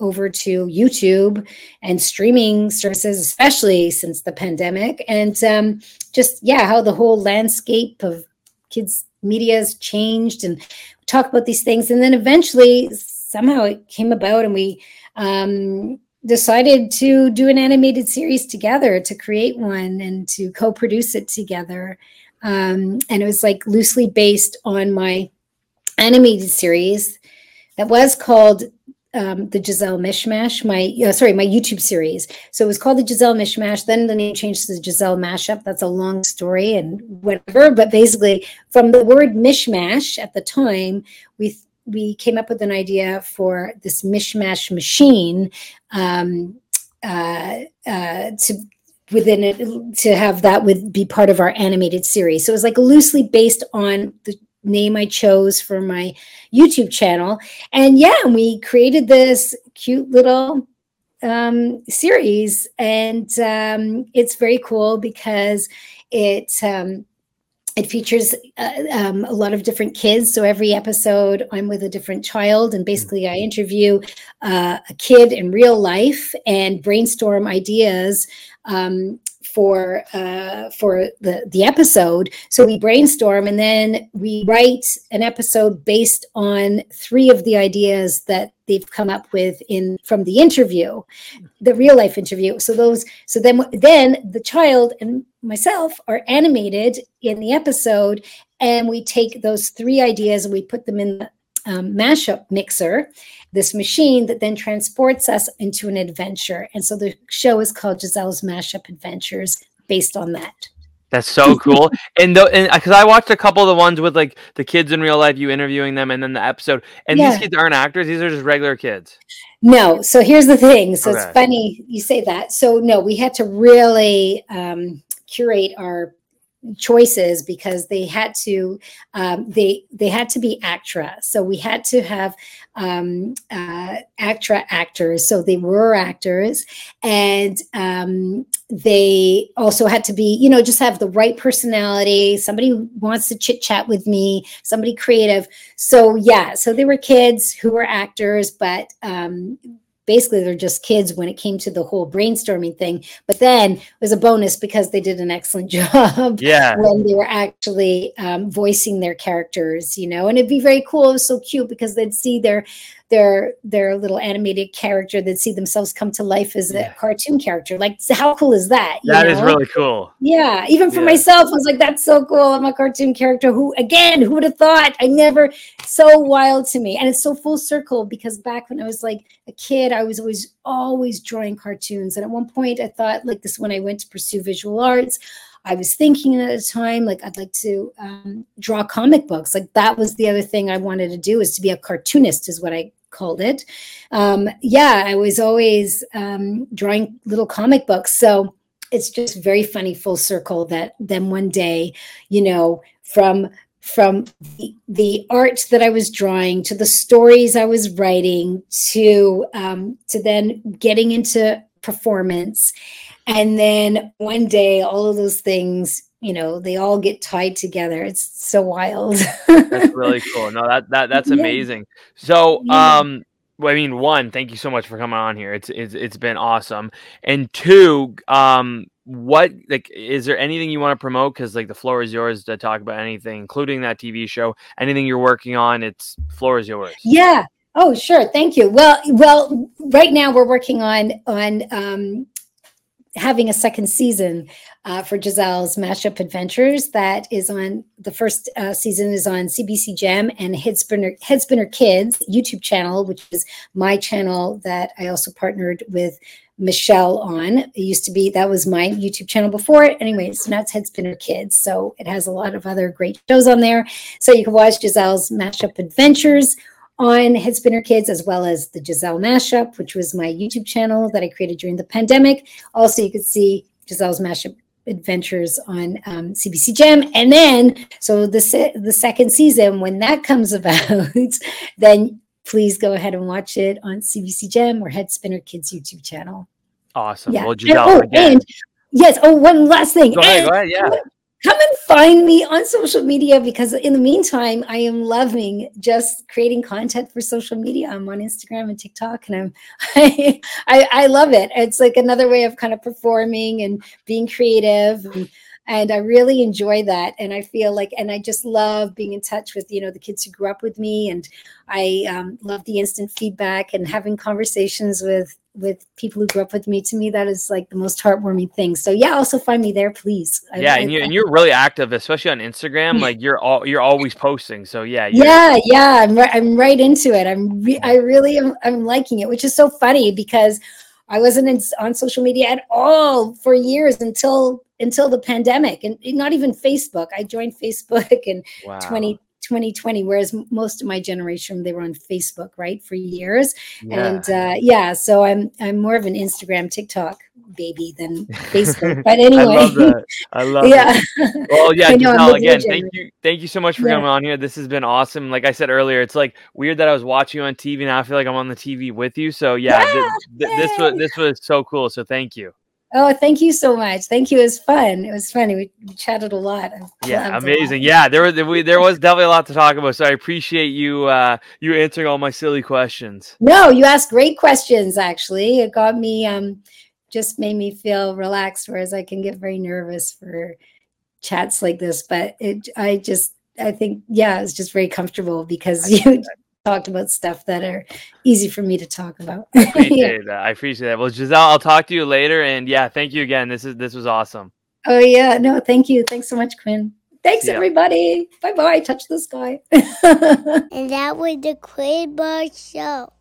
over to youtube and streaming services especially since the pandemic. And um just yeah how the whole landscape of kids media has changed and talk about these things. And then eventually somehow it came about and we um decided to do an animated series together to create one and to co-produce it together um, and it was like loosely based on my animated series that was called um, the Gisele Mishmash, my uh, sorry, my YouTube series. So it was called the Gisele Mishmash. Then the name changed to the Gisele Mashup. That's a long story and whatever. But basically, from the word mishmash at the time, we we came up with an idea for this mishmash machine um, uh, uh, to within it to have that would be part of our animated series. So it was like loosely based on the name I chose for my YouTube channel. And yeah, we created this cute little um, series, and um, it's very cool because it um, it features uh, um, a lot of different kids. So every episode, I'm with a different child, and basically, I interview uh, a kid in real life and brainstorm ideas um, for uh, for the the episode. So we brainstorm and then we write an episode based on three of the ideas that they've come up with in from the interview, the real life interview. So those so then then the child and myself are animated in the episode, and we take those three ideas and we put them in um, mashup mixer this machine that then transports us into an adventure. And so the show is called Gisele's Mashup Adventures based on that. That's so cool. and the and because I watched a couple of the ones with like the kids in real life, you interviewing them, and then the episode. And yeah. these kids aren't actors; these are just regular kids. No. So here's the thing. So okay. it's funny you say that. So no, we had to really um, curate our choices because they had to um, they they had to be ACTRA so we had to have um, uh, ACTRA actors. So they were actors and um, they also had to be you know just have the right personality. Somebody who wants to chit chat with me somebody creative. So yeah so they were kids who were actors but um, basically they're just kids when it came to the whole brainstorming thing. But then it was a bonus because they did an excellent job yeah. when they were actually um, voicing their characters, you know, and it'd be very cool. It was so cute because they'd see their their their little animated character that see themselves come to life as a cartoon character. Like, how cool is that? That know? is really cool. Yeah, even for yeah. myself, I was like, that's so cool. I'm a cartoon character. Who again? Who would have thought? I never. So wild to me, and it's so full circle because back when I was like a kid, I was always always drawing cartoons, and at one point, I thought like this when I went to pursue visual arts. I was thinking at the time, like I'd like to um, draw comic books. Like that was the other thing I wanted to do is to be a cartoonist, is what I called it. Um, yeah, I was always um, drawing little comic books. So it's just very funny full circle that then one day, you know, from from the, the art that I was drawing to the stories I was writing to um, to then getting into performance and then one day all of those things you know they all get tied together it's so wild that's really cool no that, that that's yeah. amazing so yeah. um well, I mean, one, thank you so much for coming on here. It's it's it's been awesome. And two, um, what like is there anything you want to promote? Because like the floor is yours to talk about anything, including that TV show. Anything you're working on, it's floor is yours. Yeah. Oh, sure. Thank you. Well, well, right now we're working on on um, having a second season uh, for Gisele's Mashup Adventures. That is on the first uh, season is on CBC Gem and Headspinner Headspinner Kids YouTube channel, which is my channel that I also partnered with Michelle on. It used to be that was my YouTube channel before it. Anyways, so now it's Headspinner Kids. So it has a lot of other great shows on there. So you can watch Gisele's Mashup Adventures on Headspinner Kids, as well as the Gisele Mashup, which was my YouTube channel that I created during the pandemic. Also, you could see Gisele's Mashup adventures on um, CBC Gem. And then, so the, se- the second season, when that comes about, then please go ahead and watch it on CBC Gem or Headspinner Kids YouTube channel. Awesome. Yeah. Well, Gisele, and, oh, again. And, yes. Oh, one last thing. Go ahead, go ahead. Yeah come and find me on social media because in the meantime i am loving just creating content for social media. I'm on instagram and tiktok and i'm i i, love it. It's like another way of kind of performing and being creative. and, and i really enjoy that and i feel like and i just love being in touch with you know the kids who grew up with me and i um, love the instant feedback and having conversations with with people who grew up with me to me that is like the most heartwarming thing. So yeah also find me there please. Yeah I, and, you, and you're really active especially on instagram like you're all you're always posting so yeah yeah yeah i'm right i'm right into it. I'm re- i really am i'm liking it which is so funny because i wasn't in, on social media at all for years until until the pandemic and not even facebook i joined facebook in wow. 20 2020 whereas most of my generation they were on facebook right for years yeah. and uh, yeah so i'm i'm more of an instagram tiktok baby than facebook but anyway i love that i love yeah it. well yeah know, again thank you thank you so much for yeah. coming on here this has been awesome like i said earlier it's like weird that i was watching you on tv now i feel like i'm on the tv with you so yeah, yeah. Th- th- this was this was so cool so thank you Oh, thank you so much. Thank you. It was fun. It was funny. We, we chatted a lot. yeah, amazing. Yeah, there was we, there was definitely a lot to talk about. So I appreciate you uh, you answering all my silly questions. No, you asked great questions. Actually, it got me um, just made me feel relaxed. Whereas I can get very nervous for chats like this, but it I just I think yeah, it's just very comfortable because you talked about stuff that are easy for me to talk about. I appreciate yeah. that. I appreciate that. Well, Gisele, I'll talk to you later. And yeah, thank you again. This is this was awesome. Oh yeah, no, thank you. Thanks so much, Quinn. Thanks yeah. everybody. Bye bye. Touch the sky. and that was the Quinn Marr Show.